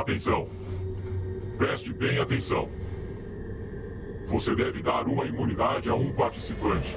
Atenção! Preste bem atenção. Você deve dar uma imunidade a um participante.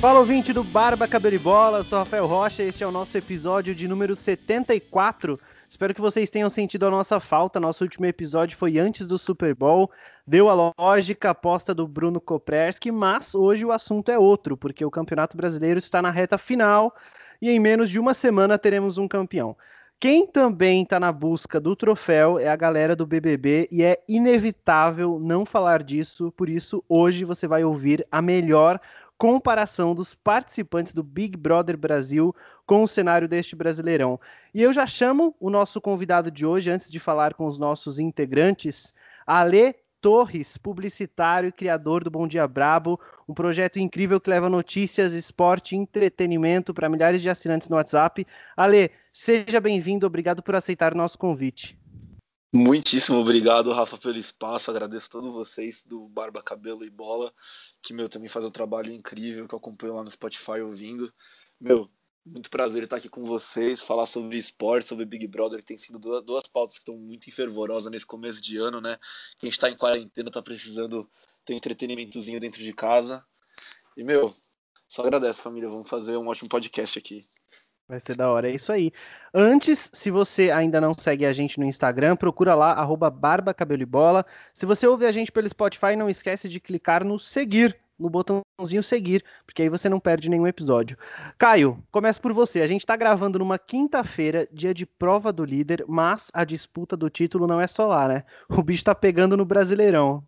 Fala ouvinte do Barba Cabelo e Bola, sou Rafael Rocha, este é o nosso episódio de número 74. Espero que vocês tenham sentido a nossa falta. Nosso último episódio foi antes do Super Bowl, deu a lógica aposta do Bruno Kopreski, mas hoje o assunto é outro, porque o Campeonato Brasileiro está na reta final e em menos de uma semana teremos um campeão. Quem também está na busca do troféu é a galera do BBB e é inevitável não falar disso, por isso hoje você vai ouvir a melhor comparação dos participantes do Big Brother Brasil com o cenário deste Brasileirão. E eu já chamo o nosso convidado de hoje, antes de falar com os nossos integrantes, Ale Torres, publicitário e criador do Bom Dia Brabo, um projeto incrível que leva notícias, esporte e entretenimento para milhares de assinantes no WhatsApp. Ale, seja bem-vindo, obrigado por aceitar o nosso convite. Muitíssimo obrigado, Rafa, pelo espaço. Agradeço a todos vocês do Barba, Cabelo e Bola, que, meu, também faz um trabalho incrível, que eu acompanho lá no Spotify ouvindo. Meu, muito prazer estar aqui com vocês, falar sobre esporte, sobre Big Brother, que tem sido duas, duas pautas que estão muito fervorosas nesse começo de ano, né? Quem está em quarentena está precisando ter um entretenimentozinho dentro de casa. E, meu, só agradeço, família. Vamos fazer um ótimo podcast aqui. Vai ser da hora, é isso aí. Antes, se você ainda não segue a gente no Instagram, procura lá, arroba barba, cabelo e bola. Se você ouve a gente pelo Spotify, não esquece de clicar no seguir, no botãozinho seguir, porque aí você não perde nenhum episódio. Caio, começa por você. A gente tá gravando numa quinta-feira, dia de prova do líder, mas a disputa do título não é só lá, né? O bicho tá pegando no Brasileirão.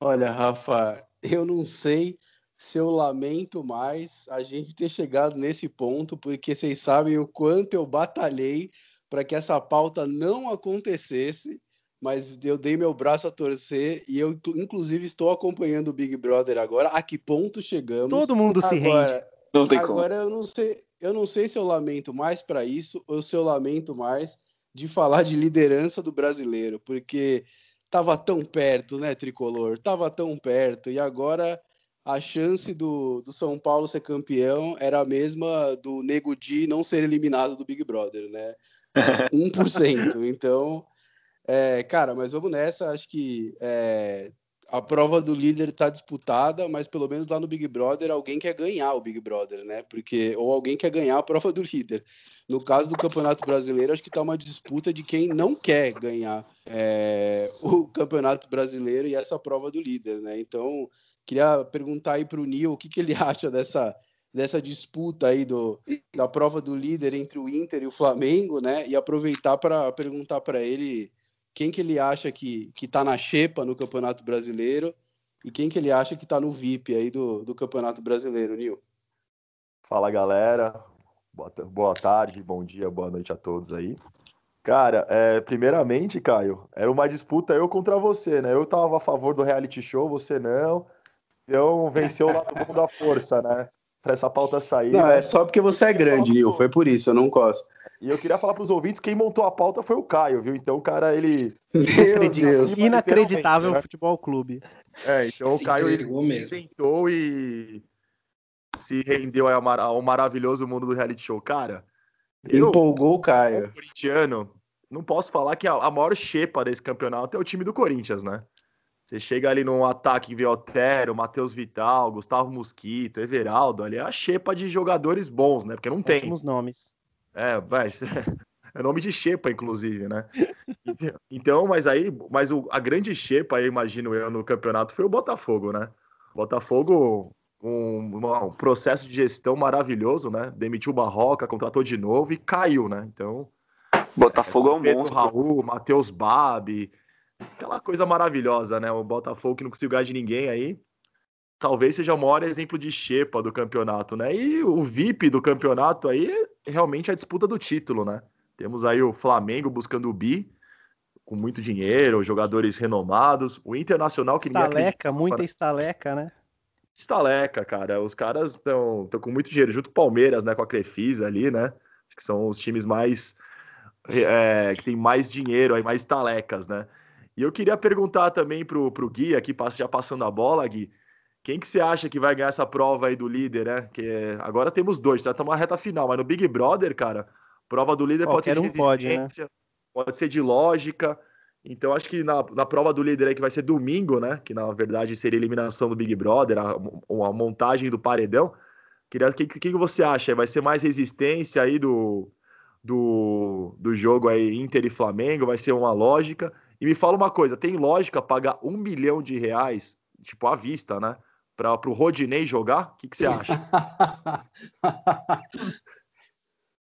Olha, Rafa, eu não sei se eu lamento mais a gente ter chegado nesse ponto, porque vocês sabem o quanto eu batalhei para que essa pauta não acontecesse, mas eu dei meu braço a torcer e eu, inclusive, estou acompanhando o Big Brother agora. A que ponto chegamos? Todo mundo agora, se rende. Não tem agora eu não sei, eu não sei se eu lamento mais para isso ou se eu lamento mais de falar de liderança do brasileiro, porque tava tão perto, né, tricolor? Tava tão perto e agora a chance do, do São Paulo ser campeão era a mesma do Nego Di não ser eliminado do Big Brother, né? 1%. Então, é, cara, mas vamos nessa. Acho que é, a prova do líder está disputada, mas pelo menos lá no Big Brother alguém quer ganhar o Big Brother, né? Porque ou alguém quer ganhar a prova do líder. No caso do Campeonato Brasileiro, acho que está uma disputa de quem não quer ganhar é, o Campeonato Brasileiro e essa prova do líder, né? Então Queria perguntar aí para o Nil o que, que ele acha dessa, dessa disputa aí do, da prova do líder entre o Inter e o Flamengo, né? E aproveitar para perguntar para ele quem que ele acha que está na xepa no Campeonato Brasileiro e quem que ele acha que está no VIP aí do, do Campeonato Brasileiro, Nil. Fala galera, boa, boa tarde, bom dia, boa noite a todos aí. Cara, é, primeiramente, Caio, era uma disputa eu contra você, né? Eu tava a favor do reality show, você não. Então venceu o lado bom da força, né? Pra essa pauta sair. Não, é só porque você é grande, Nil. Foi por isso, eu não gosto. E eu queria falar para os ouvintes, quem montou a pauta foi o Caio, viu? Então o cara, ele... Inacreditável né? futebol clube. É, então se o Caio, ele inventou e se rendeu ao, mar... ao maravilhoso mundo do reality show. Cara, empolgou o Caio. corintiano, não posso falar que a, a maior xepa desse campeonato é o time do Corinthians, né? Você chega ali no ataque via Otero, Matheus Vital, Gustavo Mosquito, Everaldo, ali é a xepa de jogadores bons, né? Porque não tem. Ótimos nomes. É, vai. É nome de xepa, inclusive, né? Então, mas aí, mas o, a grande xepa, eu imagino eu, no campeonato foi o Botafogo, né? Botafogo, um, um processo de gestão maravilhoso, né? Demitiu o Barroca, contratou de novo e caiu, né? Então. Botafogo é, é um Pedro monstro. Raul, Matheus Babi, aquela coisa maravilhosa, né? O Botafogo que não conseguiu ganhar de ninguém aí. Talvez seja o maior exemplo de xepa do campeonato, né? E o VIP do campeonato aí é realmente a disputa do título, né? Temos aí o Flamengo buscando o bi, com muito dinheiro, jogadores renomados. O Internacional que Estaleca, muita estaleca, né? Estaleca, cara. Os caras estão com muito dinheiro, junto com o Palmeiras, né? Com a Crefisa ali, né? que são os times mais é, que tem mais dinheiro, aí mais talecas, né? E eu queria perguntar também pro, pro Gui, aqui já passando a bola, Gui, quem que você acha que vai ganhar essa prova aí do líder, né? Que é... agora temos dois, já estamos na reta final, mas no Big Brother, cara, prova do líder Qualquer pode ser de um pode, né? resistência, pode ser de lógica. Então acho que na, na prova do líder aí que vai ser domingo, né? Que na verdade seria a eliminação do Big Brother, a, a montagem do paredão. Queria, o que, que, que você acha? Vai ser mais resistência aí do, do, do jogo aí Inter e Flamengo? Vai ser uma lógica? E me fala uma coisa, tem lógica pagar um milhão de reais, tipo, à vista, né? Para o Rodinei jogar? O que, que você acha?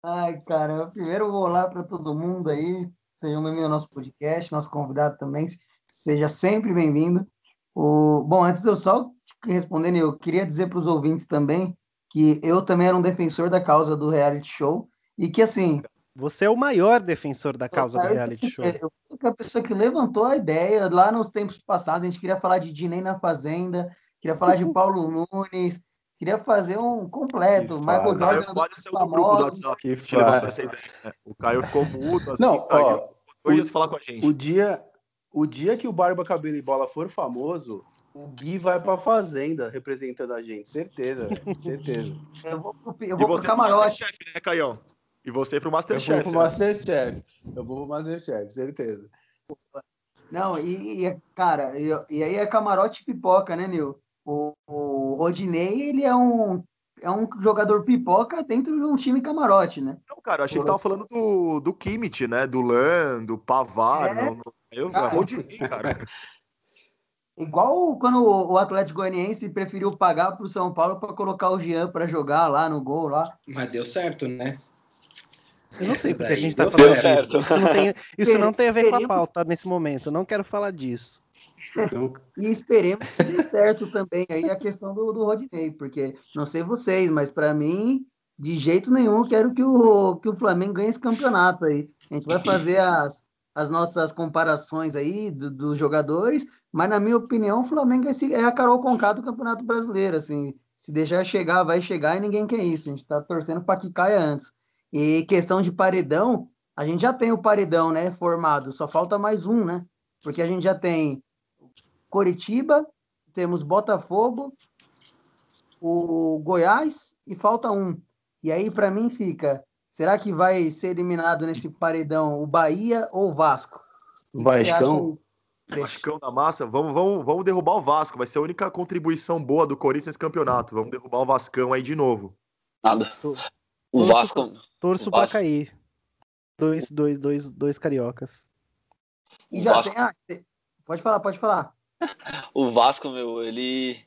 Ai, cara, primeiro vou lá para todo mundo aí, sejam bem-vindos ao nosso podcast, nosso convidado também, seja sempre bem-vindo. O... Bom, antes de eu só respondendo, eu queria dizer para os ouvintes também que eu também era um defensor da causa do reality show e que, assim, Você é o maior defensor da causa do reality show. Eu fui a pessoa que levantou a ideia lá nos tempos passados. A gente queria falar de Dinei na Fazenda, queria falar de Paulo Nunes, queria fazer um completo. Que Michael. O Caio Jordan pode ser o do grupo do. WhatsApp. Né? O Caio ficou mudo, assim, Não, ó, o- dias falar com a gente. O dia, o dia que o Barba Cabelo e Bola for famoso, o Gui vai pra fazenda representando a gente, certeza, certeza. Eu vou pro, eu vou pro você pro camarote. Masterchef, né, Caião? E você pro Eu vou Masterchef. pro né? Masterchef. Eu vou pro Masterchef, certeza. Não, e, e, cara, e, e aí é camarote pipoca, né, Nil? O, o Rodinei, ele é um, é um jogador pipoca dentro de um time camarote, né? Não, cara, eu achei que tava falando do, do Kimmich, né? Do Lan, do Pavar. É. não- não- eu vou de mim, cara. Igual quando o o Atlético Goianiense preferiu pagar pro São Paulo para colocar o Jean para jogar lá no gol lá. Mas deu certo, né? Eu não sei porque a gente tá falando certo. disso. Isso não tem, isso não tem a ver com a pauta nesse momento. Eu não quero falar disso. Então, E esperemos que dê certo também aí a questão do, do Rodinei, porque não sei vocês, mas para mim, de jeito nenhum, eu quero que o, que o Flamengo ganhe esse campeonato aí. A gente vai fazer as, as nossas comparações aí do- dos jogadores, mas na minha opinião, o Flamengo é, é a Carol Conká do Campeonato Brasileiro, assim, se deixar chegar, vai chegar e ninguém quer isso. A gente está torcendo para que caia antes. E questão de paredão, a gente já tem o paredão, né, formado, só falta mais um, né? Porque a gente já tem Coritiba, temos Botafogo, o Goiás e falta um. E aí, para mim, fica: será que vai ser eliminado nesse paredão o Bahia ou o Vasco? O Vascão? Vascão da massa, vamos, vamos, vamos derrubar o Vasco. Vai ser a única contribuição boa do Corinthians nesse campeonato. Vamos derrubar o Vascão aí de novo. Nada. O Vasco. Torço O pra Vasco- cair. Dois, dois, dois, dois cariocas. E O já Vasco- tem. ah, te- pode falar, pode falar. O Vasco, meu, ele.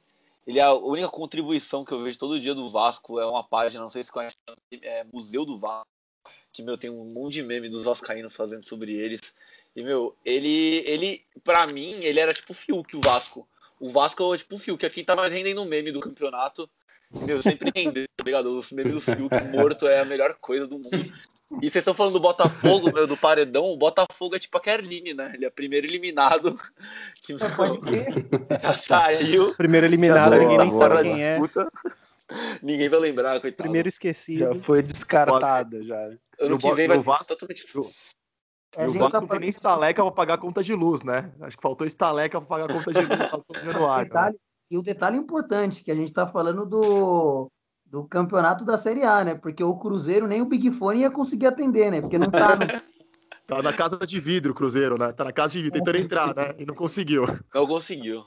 Ele é a única contribuição que eu vejo todo dia do Vasco. É uma página, não sei se conhece, é Museu do Vasco. Que, meu, tem um monte de meme dos Vascaínos fazendo sobre eles. E, meu, ele. ele pra mim, ele era tipo o Fiuk, o Vasco. O Vasco é tipo o Fiuk, é quem tá mais rendendo meme do campeonato. Meu, sempre rendendo, tá ligado? Os memes do Fiuk morto é a melhor coisa do mundo. E vocês estão falando do Botafogo, meu, do paredão. O Botafogo é tipo a Kerline, né? Ele é o primeiro eliminado. Que, meu, Pode crer. já saiu. Primeiro eliminado, ninguém tá sabe da quem é. disputa. Ninguém vai lembrar, coitado. Primeiro esquecido. já foi descartada, já. ano no que vem vai Vasco- totalmente. E o Vasco tá não tem nem estaleca pra pagar a conta de luz, né? Acho que faltou estaleca pra pagar a conta de luz tá no ar. detalhe, e o detalhe importante, que a gente está falando do, do campeonato da Série A, né? Porque o Cruzeiro nem o Big Fone ia conseguir atender, né? Porque não tá no, Tá na casa de vidro, o Cruzeiro, né? Tá na casa de vidro, tentando entrar, né? E não conseguiu. Não conseguiu.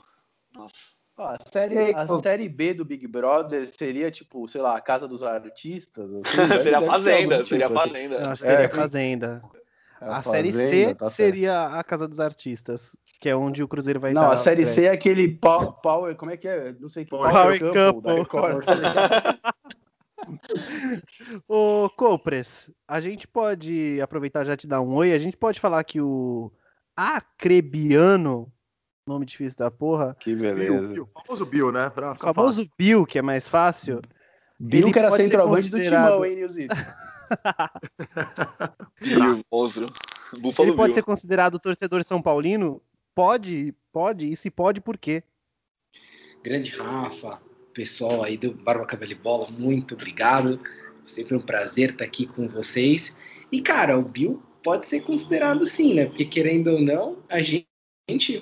Nossa. Ó, a, série, aí, a pô? série B do Big Brother seria, tipo, sei lá, a Casa dos Artistas? assim? Seria ser Fazenda, algum seria tipo, assim. Fazenda. Eu acho que seria É, Fazenda. A, A série Fazenda, C tá seria a Casa dos Artistas, que é onde o Cruzeiro vai Não, dar a série é. C é aquele pow- Power, como é que é? Não sei que Power Power da Couple. Record. Ô, Copres, a gente pode aproveitar já te dar um oi. A gente pode falar que o Acrebiano, nome difícil da porra, Que beleza. Bill, famoso Bill, né? Pra o famoso Bill, que é mais fácil. Bill Ele que era centroavante do considerado- Timão, hein, Nilzito? Bill, monstro. Buffalo Ele pode Bill. ser considerado torcedor são paulino? Pode, pode. E se pode, por quê? Grande Rafa, pessoal aí do Barba Cabelo e Bola, muito obrigado. Sempre um prazer estar aqui com vocês. E, cara, o Bill pode ser considerado sim, né? Porque, querendo ou não, a gente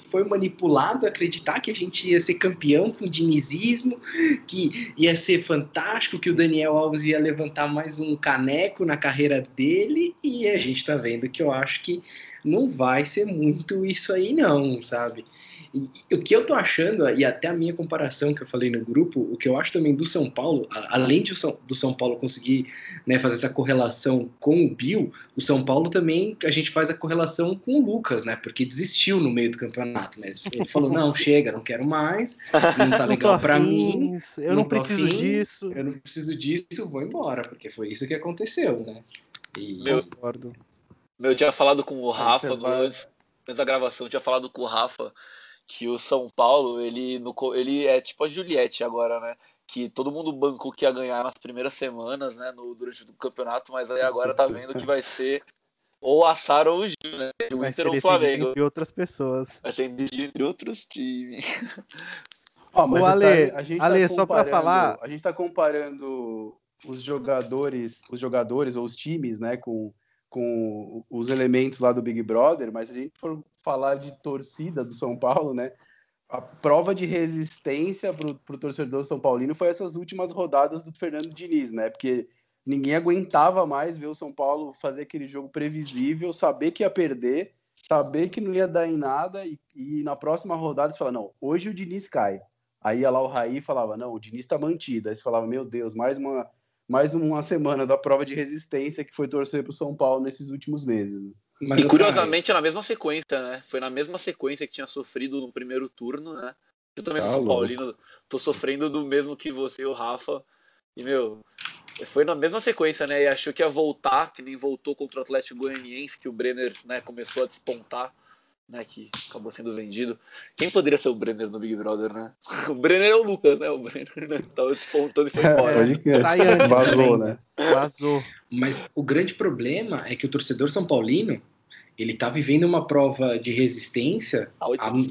foi manipulado a acreditar que a gente ia ser campeão com o dinizismo, que ia ser fantástico, que o Daniel Alves ia levantar mais um caneco na carreira dele, e a gente tá vendo que eu acho que não vai ser muito isso aí não, sabe? E, o que eu tô achando, e até a minha comparação que eu falei no grupo, o que eu acho também do São Paulo, além de São, do São Paulo conseguir né, fazer essa correlação com o Bill, o São Paulo também, a gente faz a correlação com o Lucas, né? Porque desistiu no meio do campeonato, né? Ele falou, não, chega, não quero mais, não tá legal para mim. Eu não, não preciso afim, disso. Eu não preciso disso, vou embora, porque foi isso que aconteceu, né? E... Meu, meu, eu tinha falado com o Rafa, antes, antes da gravação, eu tinha falado com o Rafa que o São Paulo, ele, no, ele é tipo a Juliette agora, né? Que todo mundo bancou que ia ganhar nas primeiras semanas, né? No, durante o campeonato, mas aí agora tá vendo que vai ser ou a Sara ou o Gil, né? O vai Inter ou o Flamengo. Entre outras pessoas. Vai ser entre outros times. Ó, mas o Ale, tá, a gente Ale, tá só para falar. A gente tá comparando os jogadores, os jogadores ou os times, né, com com os elementos lá do Big Brother, mas se a gente for falar de torcida do São Paulo, né? A prova de resistência para o torcedor São Paulino foi essas últimas rodadas do Fernando Diniz, né? Porque ninguém aguentava mais ver o São Paulo fazer aquele jogo previsível, saber que ia perder, saber que não ia dar em nada e, e na próxima rodada você fala, não, hoje o Diniz cai. Aí ia lá o Raí falava, não, o Diniz está mantido. Aí você falava, meu Deus, mais uma mais uma semana da prova de resistência que foi torcer para o São Paulo nesses últimos meses. Né? Mas, e curiosamente, é na mesma sequência, né? Foi na mesma sequência que tinha sofrido no primeiro turno, né? Eu também sou tá São Paulino, tô sofrendo do mesmo que você, o Rafa. E, meu, foi na mesma sequência, né? E achou que ia voltar, que nem voltou contra o Atlético Goianiense, que o Brenner né, começou a despontar né, que acabou sendo vendido. Quem poderia ser o Brenner no Big Brother, né? O Brenner é o Lucas, né? O Brenner né? tava despontando e foi embora. É, Vazou, né? Vazou. Mas o grande problema é que o torcedor São Paulino ele tá vivendo uma prova de resistência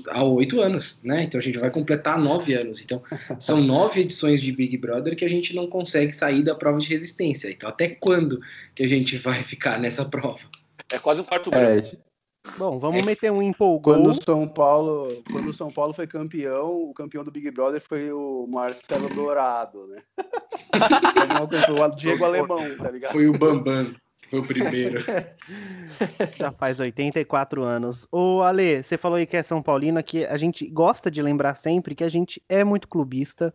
há oito anos, né? Então a gente vai completar nove anos. Então são nove edições de Big Brother que a gente não consegue sair da prova de resistência. Então até quando que a gente vai ficar nessa prova? É quase um quarto branco. Bom, vamos é. meter um empolgou. Quando o São Paulo, quando o São Paulo foi campeão, o campeão do Big Brother foi o Marcelo Dourado, né? o Diego Alemão, tá ligado? Foi o Bambam. Foi o primeiro. Já faz 84 anos. Ô, Ale, você falou aí que é São Paulino, que a gente gosta de lembrar sempre que a gente é muito clubista.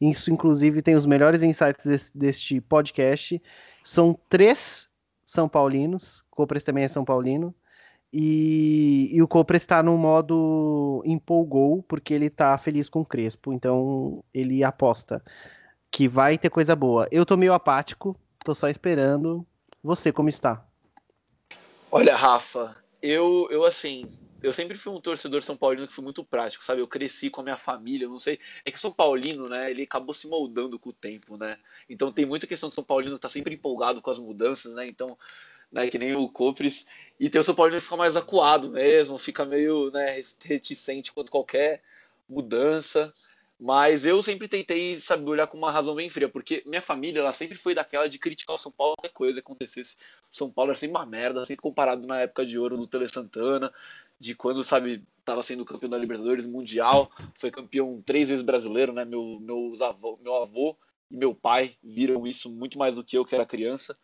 Isso, inclusive, tem os melhores insights desse, deste podcast. São três São Paulinos. Copres também é São Paulino. E, e o Copra está no modo empolgou, porque ele está feliz com o Crespo, então ele aposta que vai ter coisa boa. Eu tô meio apático, tô só esperando. Você, como está? Olha, Rafa, eu, eu assim, eu sempre fui um torcedor São Paulino que foi muito prático, sabe? Eu cresci com a minha família, não sei. É que São Paulino, né? Ele acabou se moldando com o tempo, né? Então tem muita questão de São Paulino que tá sempre empolgado com as mudanças, né? Então né, que nem o Copres, e tem o São Paulo fica mais acuado mesmo, fica meio né, reticente quanto qualquer mudança. Mas eu sempre tentei, sabe, olhar com uma razão bem fria, porque minha família, ela sempre foi daquela de criticar o São Paulo, qualquer coisa acontecesse. São Paulo era sempre uma merda, sempre comparado na época de ouro do Tele Santana, de quando, sabe, estava sendo campeão da Libertadores Mundial, foi campeão três vezes brasileiro, né? Meu, meus avô, meu avô e meu pai viram isso muito mais do que eu, que era criança.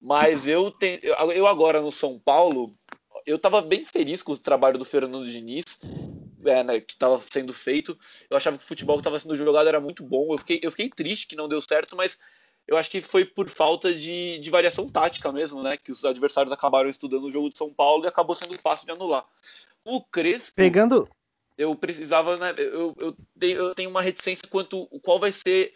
Mas eu, tenho, eu agora no São Paulo, eu estava bem feliz com o trabalho do Fernando Diniz, é, né, que estava sendo feito. Eu achava que o futebol que estava sendo jogado era muito bom. Eu fiquei, eu fiquei triste que não deu certo, mas eu acho que foi por falta de, de variação tática mesmo, né? Que os adversários acabaram estudando o jogo de São Paulo e acabou sendo fácil de anular. O Crespo. Pegando. Eu precisava, né? Eu, eu, tenho, eu tenho uma reticência quanto qual vai ser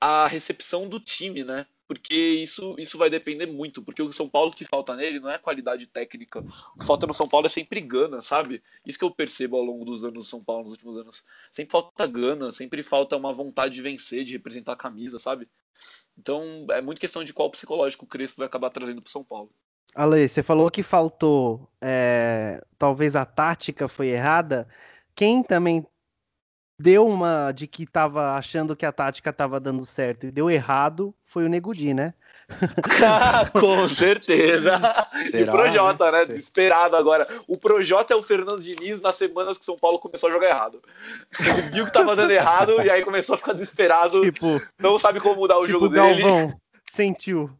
a recepção do time, né? Porque isso, isso vai depender muito, porque o São Paulo que falta nele não é qualidade técnica. O que falta no São Paulo é sempre gana, sabe? Isso que eu percebo ao longo dos anos do São Paulo, nos últimos anos. Sempre falta gana, sempre falta uma vontade de vencer, de representar a camisa, sabe? Então é muito questão de qual psicológico o Crespo vai acabar trazendo para São Paulo. Ale, você falou que faltou, é, talvez a tática foi errada. Quem também deu uma de que tava achando que a tática tava dando certo e deu errado foi o Negudi, né? Com certeza. Será, e o Projota, né? né? Desesperado agora. O Projota é o Fernando Diniz nas semanas que o São Paulo começou a jogar errado. Ele viu que tava dando errado e aí começou a ficar desesperado. Tipo, Não sabe como mudar o tipo jogo dele. Galvão, sentiu.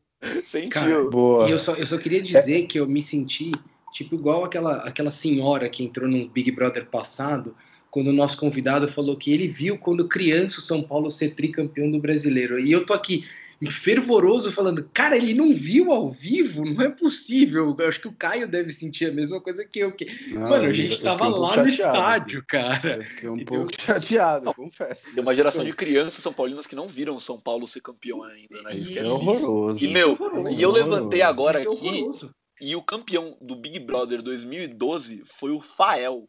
Sentiu. Boa. E eu só, eu só queria dizer que eu me senti tipo igual aquela, aquela senhora que entrou no Big Brother passado, quando o nosso convidado falou que ele viu quando criança o São Paulo ser tricampeão do brasileiro. E eu tô aqui fervoroso falando, cara, ele não viu ao vivo? Não é possível. Eu acho que o Caio deve sentir a mesma coisa que eu. Que... Não, Mano, a gente eu tava um lá no chateado estádio, cara. Eu fiquei um E pouco deu- chateado, confesso. Tem uma geração de crianças são paulinas que não viram o São Paulo ser campeão ainda, né? Isso que É é horroroso. E, meu, horroroso. e eu levantei agora Isso é aqui, horroroso. e o campeão do Big Brother 2012 foi o Fael.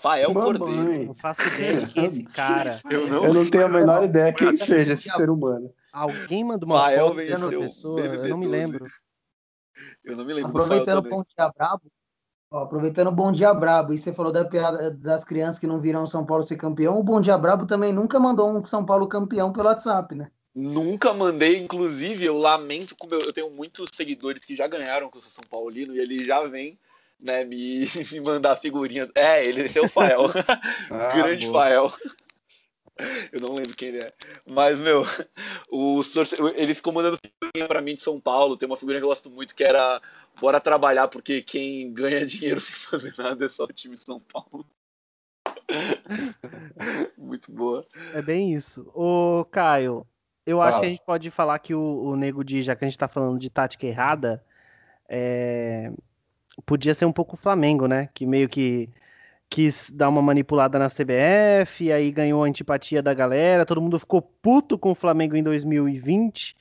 Fael Cordeiro. Mamãe. Não faço ideia de quem é esse cara. Eu não, Eu não tenho a menor ideia quem seja esse ser humano. Alguém manda uma Fael foto venceu pessoa, eu não me BBB12. lembro. eu não me lembro Aproveitando o. Bom Dia Brabo, ó, aproveitando o Bom Dia Brabo, e você falou da piada das crianças que não viram o São Paulo ser campeão, o Bom Dia Brabo também nunca mandou um São Paulo campeão pelo WhatsApp, né? Nunca mandei, inclusive, eu lamento como eu, eu tenho muitos seguidores que já ganharam com o São Paulino e ele já vem né, me, me mandar figurinhas. É, ele esse é o Fael. Ah, Grande boa. Fael. Eu não lembro quem ele é. Mas, meu, o ele ficou mandando figurinha pra mim de São Paulo. Tem uma figurinha que eu gosto muito que era Bora trabalhar, porque quem ganha dinheiro sem fazer nada é só o time de São Paulo. Muito boa. É bem isso. Ô, Caio, eu acho Fala. que a gente pode falar que o, o Nego Di, já que a gente tá falando de tática errada, é, podia ser um pouco o Flamengo, né? Que meio que quis dar uma manipulada na CBF, aí ganhou a antipatia da galera, todo mundo ficou puto com o Flamengo em 2020.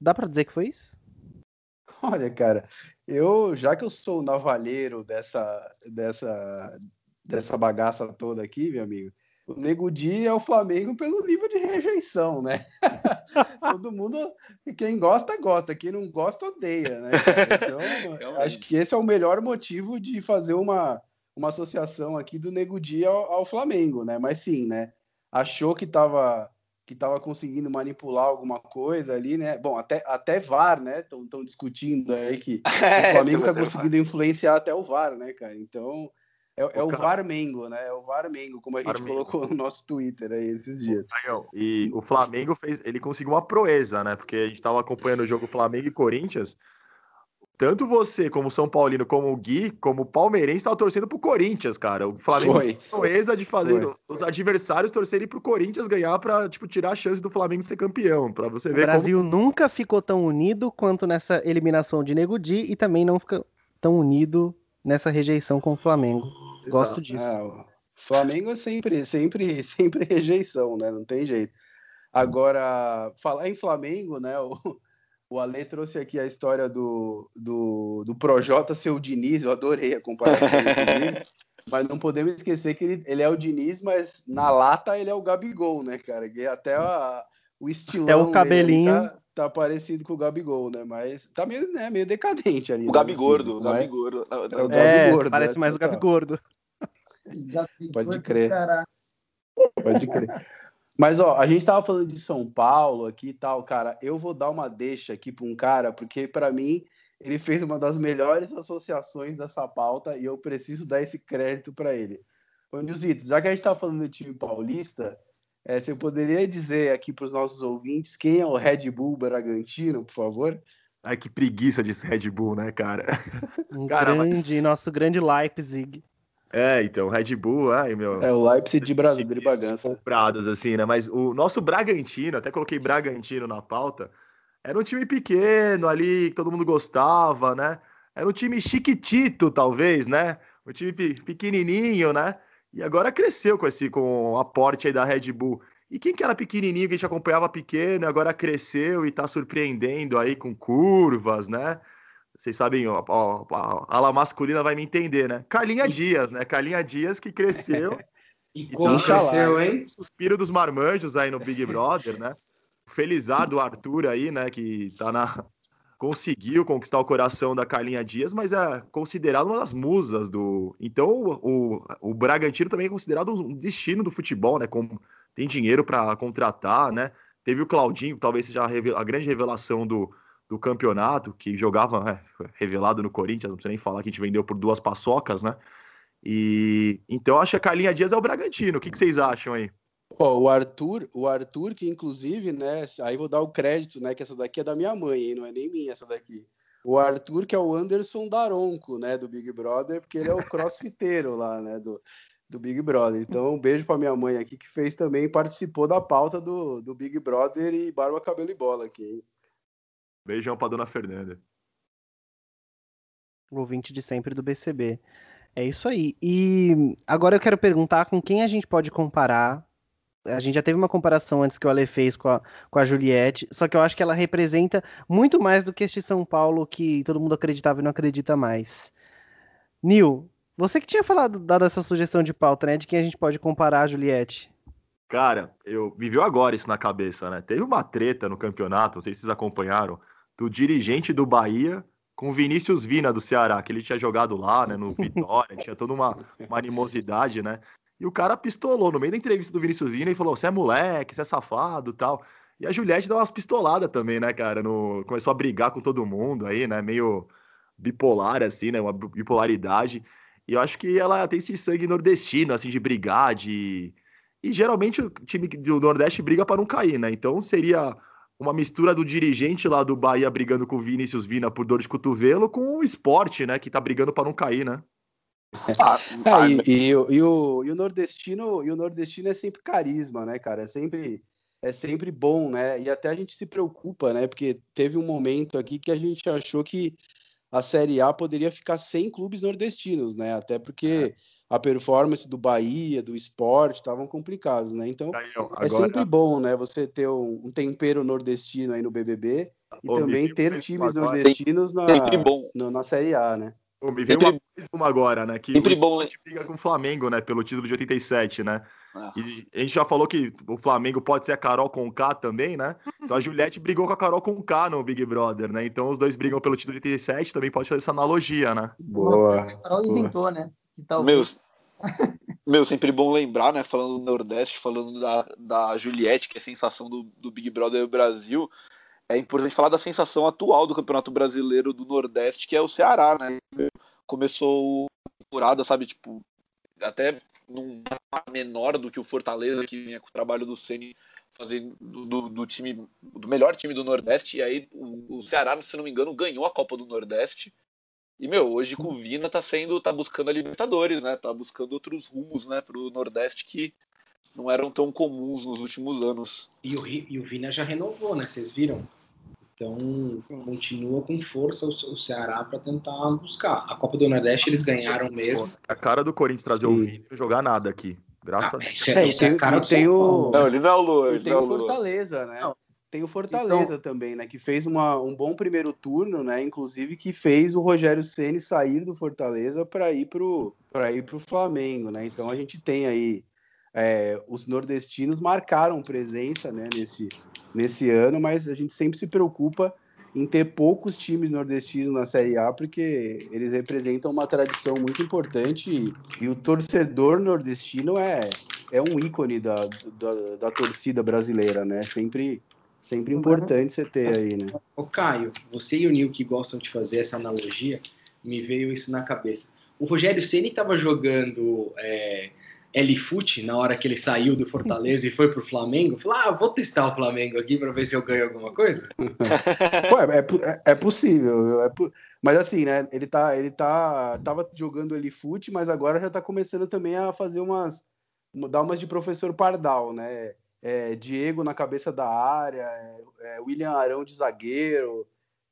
Dá pra dizer que foi isso? Olha, cara, eu, já que eu sou o navalheiro dessa, dessa, dessa bagaça toda aqui, meu amigo, o Nego Di é o Flamengo pelo nível de rejeição, né? Todo mundo, quem gosta, gosta, quem não gosta, odeia, né? cara? Então, Realmente. acho que esse é o melhor motivo de fazer uma, uma associação aqui do Nego Di ao, ao Flamengo, né? Mas sim, né? Achou que estava que tava conseguindo manipular alguma coisa ali, né? Bom, até, até VAR, né? Estão discutindo aí que o Flamengo É, tá conseguindo influenciar até o VAR, né, cara? Então, é, é O o Varmengo, né? É o Varmengo, como a gente Varmengo. colocou no nosso Twitter aí esses dias. E o Flamengo fez, ele conseguiu uma proeza, né? Porque a gente tava acompanhando o jogo Flamengo e Corinthians. Tanto você, como São Paulino, como o Gui, como o palmeirense, estavam torcendo pro Corinthians, cara. O Flamengo Foi. proeza de fazer Foi. os adversários torcerem pro Corinthians ganhar pra, tipo, tirar a chance do Flamengo ser campeão. Pra você O ver Brasil nunca ficou tão unido quanto nessa eliminação de Nego Di e também não fica tão unido nessa rejeição com o Flamengo. como. Gosto Exato. disso. Ah, Flamengo é sempre, sempre, sempre rejeição, né? Não tem jeito. Agora, falar em Flamengo, né? O, o Ale trouxe aqui a história do, do, do Projota ser o Diniz, eu adorei a comparação. Mas não podemos esquecer que ele, ele é o Diniz, mas na lata ele é o Gabigol, né, cara? Que até a- o estilão Até o dele ali cabelinho. Tá, tá parecido com o Gabigol, né? Mas tá meio, né, meio decadente ali. O né, Gabi no Gordo. físico, O mas- Gabi Gordo. É o Gabi É, Gordo, parece né? mais o Gabi Total. Gordo. Pode crer. Pode crer. Mas, ó, a gente tava falando de São Paulo aqui e tal, cara. Eu vou dar uma deixa aqui para um cara, porque para mim ele fez uma das melhores associações dessa pauta e eu preciso dar esse crédito para ele. Ô, Nilzito, já que a gente tá falando do time paulista, eh, você poderia dizer aqui para os nossos ouvintes quem é o Red Bull Bragantino, por favor? Ai, que preguiça de Red Bull, né, cara? Um Cara, mas- grande, nosso grande Leipzig. É, então, Red Bull, ai, meu. É o Leipzig de Brasil, de Bragança. comprados, assim, né? Mas o nosso Bragantino, até coloquei Bragantino na pauta, era um time pequeno ali, que todo mundo gostava, né? Era um time chiquitito, talvez, né? Um time pe- pequenininho, né? E agora cresceu com esse com o aporte aí da Red Bull. E quem que era pequenininho, que a gente acompanhava pequeno, agora cresceu e tá surpreendendo aí com curvas, né? Vocês sabem, ó, ó, a ala masculina vai me entender, né? Carlinha Dias, né? Carlinha Dias que cresceu E como Oxalá. cresceu, hein? suspiro dos marmanjos aí no Big Brother, né? O Felizardo Arthur aí, né, que tá na conseguiu conquistar o coração da Carlinha Dias, mas é considerado uma das musas do. Então, o, o, o Bragantino também é considerado um destino do futebol, né? Com, tem dinheiro para contratar, né? Teve o Claudinho, talvez seja a, a grande revelação do, do campeonato, que jogava é, revelado no Corinthians, não precisa nem falar que a gente vendeu por duas paçocas, né? E então acho que a Carlinha Dias é o Bragantino. O que, que vocês acham aí? Pô, o Arthur, o Arthur, que inclusive, né? Aí vou dar o crédito, né? Que essa daqui é da minha mãe, hein? Não é nem minha essa daqui. O Arthur, que é o Anderson Daronco, né? Do Big Brother, porque ele é o crossfiteiro lá, né? Do, do Big Brother. Então, um beijo para minha mãe aqui, que fez também, participou da pauta do, do Big Brother e Barba, Cabelo e Bola aqui, hein? Beijão pra dona Fernanda. O ouvinte de sempre do BCB. É isso aí. E agora eu quero perguntar com quem a gente pode comparar. A gente já teve uma comparação antes que o Ale fez com a, com a Juliette, só que eu acho que ela representa muito mais do que este São Paulo que todo mundo acreditava e não acredita mais. Nil, você que tinha falado, dado essa sugestão de pauta, né? De quem a gente pode comparar a Juliette. Cara, eu viveu agora isso na cabeça, né? Teve uma treta no campeonato, não sei se vocês acompanharam, do dirigente do Bahia com o Vinícius Vina do Ceará, que ele tinha jogado lá, né, no Vitória, tinha toda uma, uma animosidade, né? E o cara pistolou no meio da entrevista do Vinícius Vina e falou: "Você é moleque, você é safado", tal. E a Juliette deu umas pistoladas também, né, cara? No... Começou a brigar com todo mundo aí, né? Meio bipolar, assim, né? Uma bipolaridade. E eu acho que ela tem esse sangue nordestino, assim, de brigar, de. E geralmente o time do Nordeste briga para não cair, né? Então seria uma mistura do dirigente lá do Bahia brigando com o Vinícius Vina por dor de cotovelo com o esporte, né? Que tá brigando para não cair, né? Ah, ah, e, e, e, o, e, o, nordestino e o nordestino é sempre carisma, né, cara? É sempre é sempre bom, né? E até a gente se preocupa, né? Porque teve um momento aqui que a gente achou que a Série A poderia ficar sem clubes nordestinos, né? Até porque é a performance do Bahia, do esporte, estavam complicados, né? Então Agora... é sempre bom, né? Você ter um, um, tempero nordestino aí no BBB e Ô, também ter times nordestinos na, no, na Série A, né? Ô, me veio sempre... uma, agora, né? Que sempre o bom, né? briga com o Flamengo, né? Pelo título de 87, né? Ah. E a gente já falou que o Flamengo pode ser a Carol com K também, né? Então a Juliette brigou com a Carol com K no Big Brother, né? Então os dois brigam pelo título de 87, também pode fazer essa analogia, né? Boa. A Carol inventou, né? Talvez... Meu, meu, sempre bom lembrar, né? Falando do Nordeste, falando da, da Juliette, que é a sensação do, do Big Brother Brasil. É importante falar da sensação atual do Campeonato Brasileiro do Nordeste, que é o Ceará, né? Começou temporada, sabe, tipo, até num menor do que o Fortaleza, que vinha com o trabalho do Ceni fazendo do, do, time do melhor time do Nordeste, e aí o, o Ceará, se não me engano, ganhou a Copa do Nordeste e, meu, hoje com o Vina tá sendo, tá buscando a Libertadores, né? Tá buscando outros rumos, né, pro Nordeste que não eram tão comuns nos últimos anos. E o, e o Vina já renovou, né? Vocês viram? Então, continua com força o, o Ceará para tentar buscar. A Copa do Nordeste eles ganharam mesmo. A cara do Corinthians trazer o Vina e jogar nada aqui. Graças ah, a Deus. É, é, é, cara tem o... Não, ele não é o Lua. Ele tem é o Fortaleza, né? Não, tem o Fortaleza também, né? Que fez uma, um bom primeiro turno, né? Inclusive que fez o Rogério Ceni sair do Fortaleza para ir para ir pro Flamengo, né? Então a gente tem aí é, os nordestinos marcaram presença, né? Nesse nesse ano, mas a gente sempre se preocupa em ter poucos times nordestinos na Série A, porque eles representam uma tradição muito importante e, e o torcedor nordestino é, é um ícone da, da, da torcida brasileira, né? Sempre Sempre importante você ter aí, né? Ô Caio, você e o Nil que gostam de fazer essa analogia, me veio isso na cabeça. O Rogério Ceni estava jogando é, L-Foot na hora que ele saiu do Fortaleza e foi pro Flamengo. Falou, ah, vou testar o Flamengo aqui para ver se eu ganho alguma coisa. Pô, é, é, é, possível. É, mas assim, né? Ele tá, ele tá, tava jogando L-Foot, mas agora já tá começando também a fazer umas, dar umas de professor Pardal, né? é, Diego na cabeça da área, é, é William Arão de zagueiro.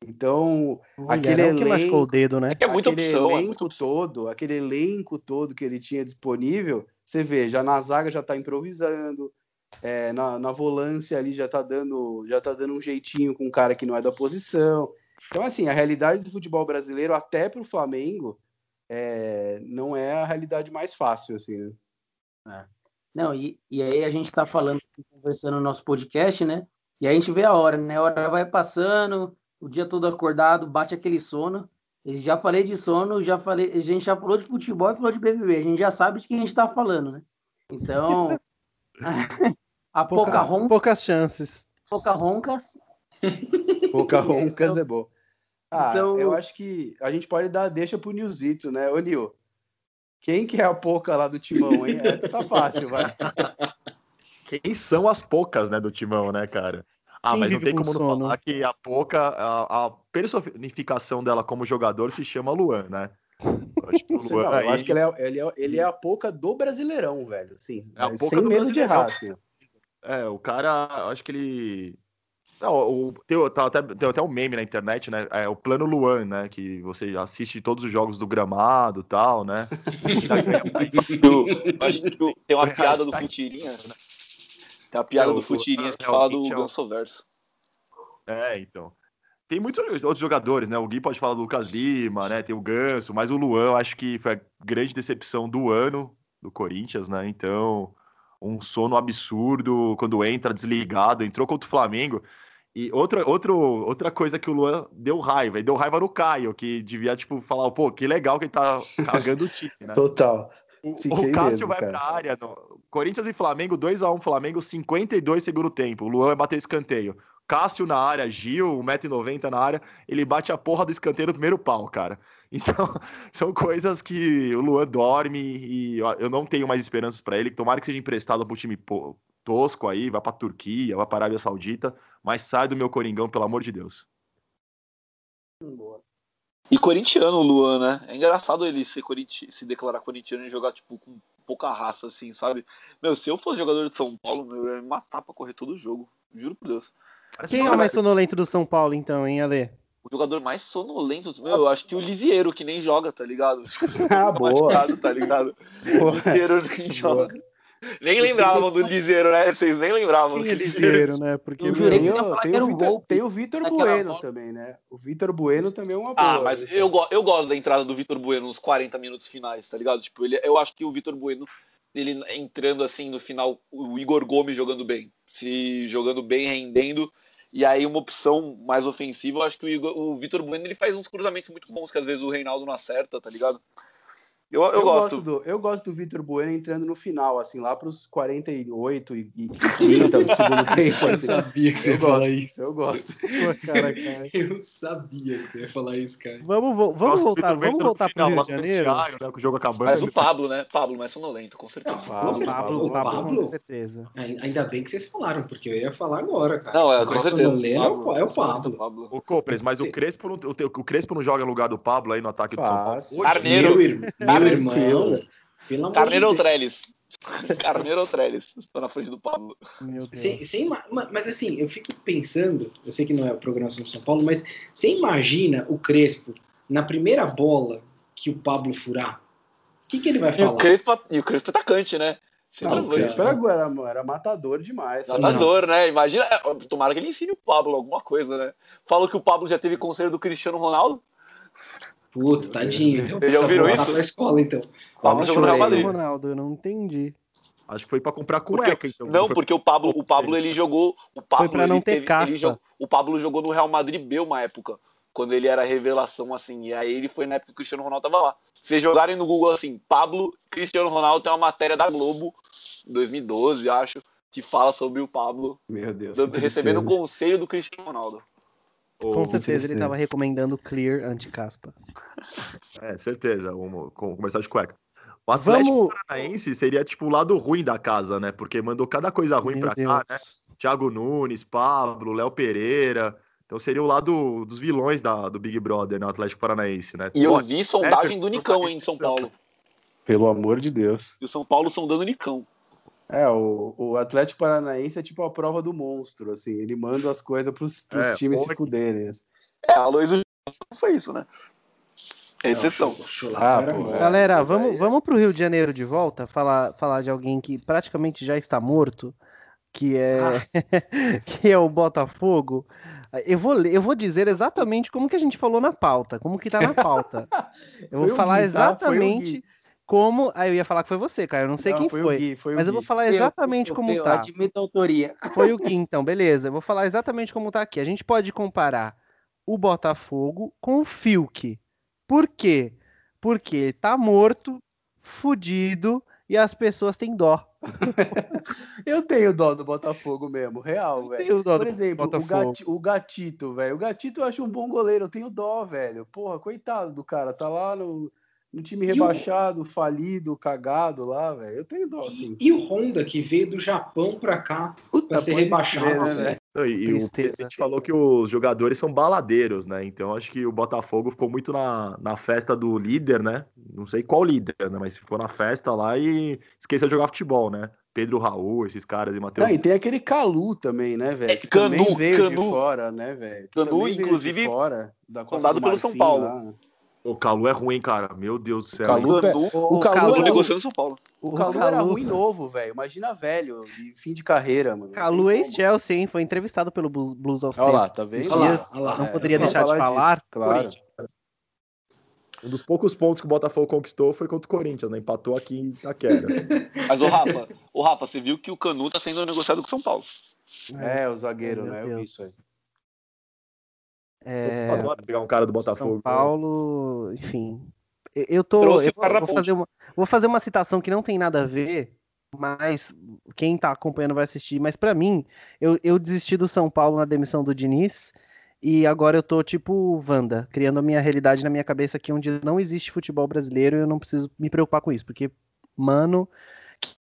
Então, o aquele elenco, que machucou o dedo, né? É muita aquele opção, é elenco é todo, aquele elenco todo que ele tinha disponível, você vê, já na zaga já tá improvisando, é, na, na volância ali já tá dando, já tá dando um jeitinho com um cara que não é da posição. Então, assim, a realidade do futebol brasileiro, até para o Flamengo, é, não é a realidade mais fácil, assim, né? É. Não, e, e aí a gente está falando, conversando no nosso podcast, né? E a gente vê a hora, né? A hora vai passando, o dia todo acordado, bate aquele sono. Eu já falei de sono, já falei, a gente já falou de futebol e falou de BBB. A gente já sabe de quem a gente está falando, né? Então, a Pouca, Pocahontas, poucas chances. Pocahontas Pocahontas é bom. Ah, São- eu acho que a gente pode dar deixa pro Nilzito, né? Ô, Nil, quem que é a Poca lá do Timão, hein? É, tá fácil, vai. Quem são as poucas, né, do timão, né, cara? Ah, mas não tem com como não sono? falar que a Poca, a, a personificação dela como jogador se chama Luan, né? Eu acho que o Luan não, eu aí- acho que ele é, ele, é, ele é a Poca do Brasileirão, velho. Assim, É sem do medo de errar, assim. É, o cara, eu acho que ele. Não, o, tem, tá até, tem até um meme na internet, né? É o plano Luan, né? Que você assiste todos os jogos do gramado e tal, né? Eu tem uma piada do Futirinha. né? Tem uma piada É, o- do Futirinhas que é, o fala do Quinchão. Ganso Verso. É, então. Tem muitos outros jogadores, né? O Gui pode falar do Lucas Lima, né? Tem o Ganso, mas o Luan, eu acho que foi a grande decepção do ano do Corinthians, né? Então, um sono absurdo quando entra desligado, entrou contra o Flamengo. E outra, outro, outra coisa que o Luan deu raiva, e deu raiva no Caio, que devia, tipo, falar, pô, que legal que ele tá cagando o time, né? Total. O, Fiquei o Cássio mesmo, vai cara. pra área. no- Corinthians e Flamengo, 2x1 Flamengo, 52 segundo tempo. O Luan vai bater escanteio. Cássio na área, Gil, 1,90m na área, ele bate a porra do escanteio no primeiro pau, cara. Então, são coisas que o Luan dorme e eu não tenho mais esperanças pra ele. Tomara que seja emprestado pro time tosco aí, vá pra Turquia, vá pra Arábia Saudita, mas sai do meu Coringão, pelo amor de Deus. E corintiano, o Luan, né? É engraçado ele ser corinti se declarar corintiano e jogar, tipo, com pouca raça, assim, sabe? Meu, se eu fosse jogador de São Paulo, meu, eu ia me matar pra correr todo o jogo. Juro por Deus. Parece Quem é o mais sonolento do São Paulo, então, hein, Ale? O jogador mais sonolento, meu, eu acho que o Lisieiro, que nem joga, tá ligado? Ah, boa. Machucado, tá ligado? O Lisieiro nem joga. Nem lembravam do Lisieiro, né? Vocês nem lembravam Quem do é liseiro, né? Porque Eu jurei que Tem, falar que era Vitor, tem o Vitor Bueno bola. também, né? O Vitor Bueno também é uma boa. Ah, mas eu, go- eu gosto da entrada do Vitor Bueno nos 40 minutos finais, tá ligado? Tipo, ele, eu acho que o Vitor Bueno, ele entrando assim no final, o Igor Gomes jogando bem, se jogando bem, rendendo, e aí uma opção mais ofensiva, eu acho que o, Igor- o Vitor Bueno ele faz uns cruzamentos muito bons que às vezes o Reinaldo não acerta, tá ligado? Eu, eu, gosto. do eu gosto do Vitor Bueno entrando no final, assim, lá pros 48 e, e 30 do segundo tempo. Eu Assim. sabia que você Eu ia falar gosto, isso. eu gosto. Pô, cara, cara. Eu sabia que você ia falar isso, cara. Vamos, vamos Gosto voltar, vamos voltar pro final, Rio de Janeiro. vestiário, né, o jogo acabando. Mas o Pablo, né? Pablo mais sonolento, com certeza. Não, Pablo, com certeza. Pablo, O Pablo, Pablo, com certeza. Ainda bem que vocês falaram, porque eu ia falar agora, cara. Não, é, O com mais certeza. é o- é o sonolento, Pablo. O Copres, mas o Crespo, não, o, o Crespo não joga no lugar do Pablo aí no ataque do São Paulo. Faz. Carneiro. Meu. Irmão, Carneiro ou. Trellis? Carneiro ou Trellis? Tô na frente do Pablo. Meu Deus. Sem, sem mas assim, eu fico pensando, eu sei que não é o programa sobre São Paulo, mas você imagina o Crespo na primeira bola que o Pablo furar? O que, que ele vai E o falar? Crespo, e o Crespo atacante, né? Não, o Centroavante. Crespo era, era, era matador demais. sabe? Nadador, né? Imagina, é, tomara que ele ensine o Pablo alguma coisa, né? Falou que o Pablo já teve conselho do Cristiano Ronaldo. Putz, tadinho. Então, Eles já ouviram isso? pra escola, então. Pablo jogou no Real. Madrid. Ronaldo, eu não entendi. Acho que foi pra comprar Porque- cueca, então. Não, Foi- porque o Pablo, o Pablo ele jogou. O Pablo, pra não ele ter teve- jogou- o Pablo jogou no Real Madrid B uma época, quando ele era revelação, assim. E aí ele foi na época que o Cristiano Ronaldo tava lá. Se vocês jogarem no Google assim, Pablo Cristiano Ronaldo tem uma matéria da Globo, 2012, acho, que fala sobre o Pablo Meu Deus. que recebendo o conselho do Cristiano Ronaldo. O- Com certeza ele tristeza. tava recomendando Clear anti-caspa. É, certeza. Um, com, começar de cueca. O Atlético Vamos. Paranaense seria tipo o lado ruim da casa, né? Porque mandou cada coisa ruim Meu pra Deus. cá, né? Thiago Nunes, Pablo, Léo Pereira. Então seria o lado dos vilões da, do Big Brother, né? O Atlético Paranaense, né? E eu Olha, vi sondagem é, do Nicão, hein, em São Paulo. Pelo amor de Deus. E o São Paulo sondando o Nicão. É, o, o Atlético Paranaense é tipo a prova do monstro, assim. Ele manda as coisas pros, pros É, times se fuderem. assim. É, a não foi isso, né? É exceção. Ah, é. Galera, vamos, é- vamos pro Rio de Janeiro de volta, falar, falar de alguém que praticamente já está morto, que é, que é o Botafogo. Eu vou, eu vou dizer exatamente como que a gente falou na pauta, como que tá na pauta. Eu vou falar Gui, tá? Exatamente. Como. Aí eu ia falar que foi você, cara. Eu não sei Não, quem foi. foi. o Gui, foi o mas eu vou falar exatamente como eu tá. admito a autoria. Foi o Gui, então, beleza. Eu vou falar exatamente como tá aqui. A gente pode comparar o Botafogo com o Fiuk. Por quê? Porque ele tá morto, fudido e as pessoas têm dó. Eu tenho dó do Botafogo mesmo, real, velho. Tenho dó Por do exemplo, o, Botafogo. Gati- o Gatito, velho. O Gatito eu acho um bom goleiro, eu tenho dó, velho. Porra, coitado do cara, tá lá no, no time E o- rebaixado, falido, cagado lá, velho. Eu tenho dó, sim. E, e o Honda, que veio do Japão pra cá Puta, pra ser rebaixado. crer, né, velho. Não, E, e o presidente falou que os jogadores são baladeiros, né? Então acho que o Botafogo ficou muito na, na festa do líder, né? Não sei qual líder, né? Mas ficou na festa lá e esqueceu de jogar futebol, né? Pedro Raul, esses caras e Matheus. Não, e tem aquele Calu também, né, velho? Que Canu, também veio de Canu. fora, né, velho? Canu, de inclusive, fora, da Costa fundado do pelo São Paulo. lá, né? O Calu é ruim, cara. Meu Deus do céu. Calu- Canu, O O Calu Calu era negociando São Paulo. O O Calu era Calu- ruim novo, velho. Imagina velho, fim de carreira, mano. Calu tem ex-Chelsea, hein? Foi entrevistado pelo Blues, of. Olha lá, tá vendo? Olha lá, olha lá. Não É, poderia deixar de falar falar. disso, claro. Um dos poucos pontos que o Botafogo conquistou foi contra o Corinthians, né? Empatou aqui em Itaquera. Mas o Rafa, o Rafa, você viu que o Canu tá sendo negociado com o São Paulo. É, o zagueiro, Meu né? Eu vi Deus. isso aí. É, Eu adoro pegar um cara do Botafogo. São Paulo, enfim. Eu- tô. Trouxe Eu para vou, vou fazer uma, vou fazer uma citação que não tem nada a ver, mas quem tá acompanhando vai assistir. Mas pra mim, eu, eu desisti do São Paulo na demissão do Diniz. E agora eu tô tipo Wanda, criando a minha realidade na minha cabeça aqui, onde não existe futebol brasileiro e eu não preciso me preocupar com isso. Porque, mano,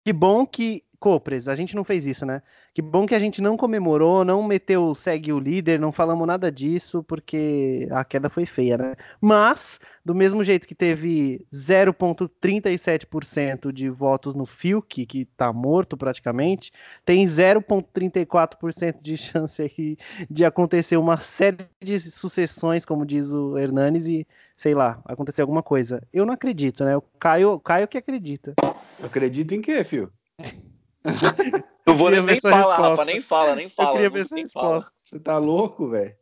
que bom que. Copres, a gente não fez isso, né? Que bom que a gente não comemorou, não meteu segue o líder, não falamos nada disso, porque a queda foi feia, né? Mas, do mesmo jeito que teve 0,37% de votos no Fiuk, que tá morto praticamente, tem 0,34% de chance aí de acontecer uma série de sucessões, como diz o Hernanes, e sei lá, acontecer alguma coisa. Eu não acredito, né? O Caio, o Caio que acredita. Acredita em quê, filho? Eu vou nem ver sua fala, resposta. Rafa, nem fala, nem fala. eu queria não- ver nem fala. Você tá louco, velho?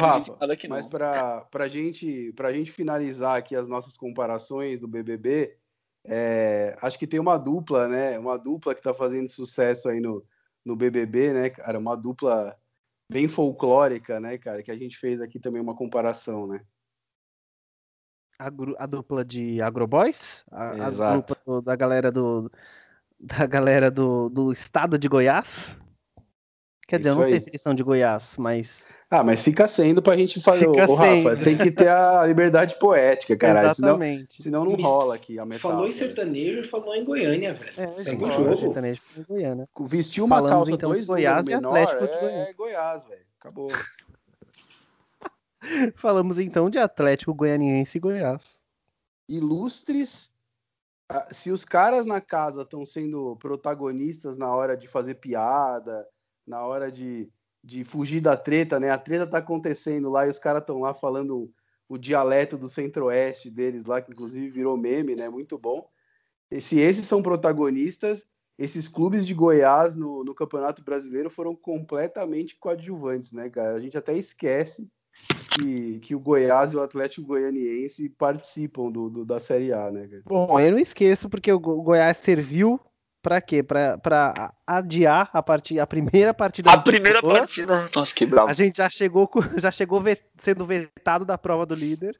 Rafa, não. Mas pra, pra, gente, pra gente finalizar aqui as nossas comparações do BBB, é, acho que tem uma dupla, né? Uma dupla que tá fazendo sucesso aí no, no BBB, né, cara? Uma dupla bem folclórica, né, cara? Que a gente fez aqui também uma comparação, né? A, a dupla de Agroboys, a, a dupla do- da galera do da galera do, do estado de Goiás. Quer dizer, eu Isso não sei aí. se eles são de Goiás, mas Ah, mas fica sendo pra gente fazer. Fica Ô, Rafa, sendo. tem que ter a liberdade poética, cara. Senão, exatamente. senão não Me- rola aqui a metáfora. Falou em sertanejo e falou em Goiânia, velho. É, Segue o gente, jogo. sertanejo em Goiânia. Vestiu uma Falamos, calça então, de dois Goiás e menor, Atlético de é, Goiânia. é Goiás, velho. Acabou. Falamos então de Atlético Goianiense e Goiás. ilustres. Ah, Se os caras na casa estão sendo protagonistas na hora de fazer piada, na hora de, de fugir da treta, né? A treta tá acontecendo lá e os caras estão lá falando o dialeto do centro-oeste deles lá, que inclusive virou meme, né? Muito bom. E se esses são protagonistas, esses clubes de Goiás no, no Campeonato Brasileiro foram completamente coadjuvantes, né, cara? A gente até esquece que, que o Goiás e o Atlético Goianiense participam do, do- da Série A, né, cara? Bom, eu não esqueço porque o Go- Goiás serviu pra quê? Pra, pra adiar a, parti a primeira partida A primeira partida. Nossa, que bravo. A gente já chegou, já chegou sendo vetado da prova do líder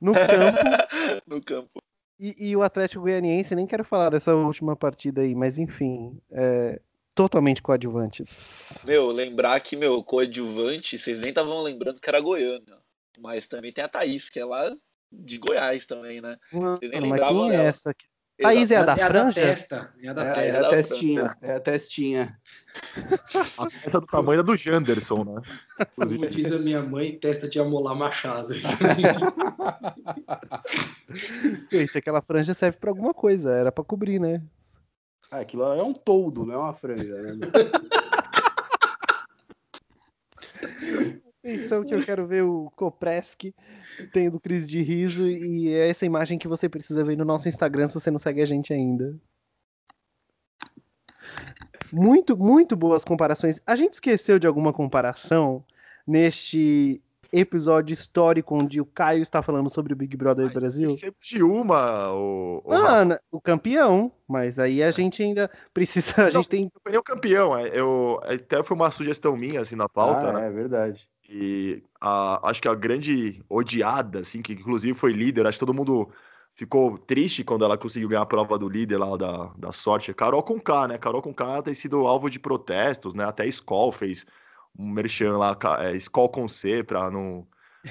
no campo. no campo. E, e o Atlético Goianiense, nem quero falar dessa última partida aí, mas enfim, é, totalmente coadjuvantes. Meu, lembrar que, meu, coadjuvante, vocês nem estavam lembrando que era Goiânia. Mas também tem a Thaís, que é lá de Goiás também, né? Mano, nem mas lembravam quem é dela. essa aqui? Thaís é a da É franja? testa. É a da É, testa. é a testinha, é a testinha. A peça do tamanho da do Janderson, né? Como diz a minha mãe, testa de amolar machado. Gente, aquela franja serve pra alguma coisa, era pra cobrir, né? Ah, aquilo é um toldo, não é uma franja, né? Atenção que eu quero ver o Kopreski tendo crise de riso e é essa imagem que você precisa ver no nosso Instagram se você não segue a gente ainda. Muito, muito boas comparações. A gente esqueceu de alguma comparação neste episódio histórico onde o Caio está falando sobre o Big Brother Brasil? Esquecemos de uma, o, o na- o campeão, mas aí a gente ainda precisa, a gente tem Não nem o campeão, é, eu, até foi uma sugestão minha, assim, na pauta, ah, né? é verdade. E a, acho que a grande odiada, assim, que inclusive foi líder, acho que todo mundo ficou triste quando ela conseguiu ganhar a prova do líder lá da, da sorte. Carol com K, né? Carol com K tem sido alvo de protestos, né? Até a Skol fez um merchan lá, é, Skol com C, pra não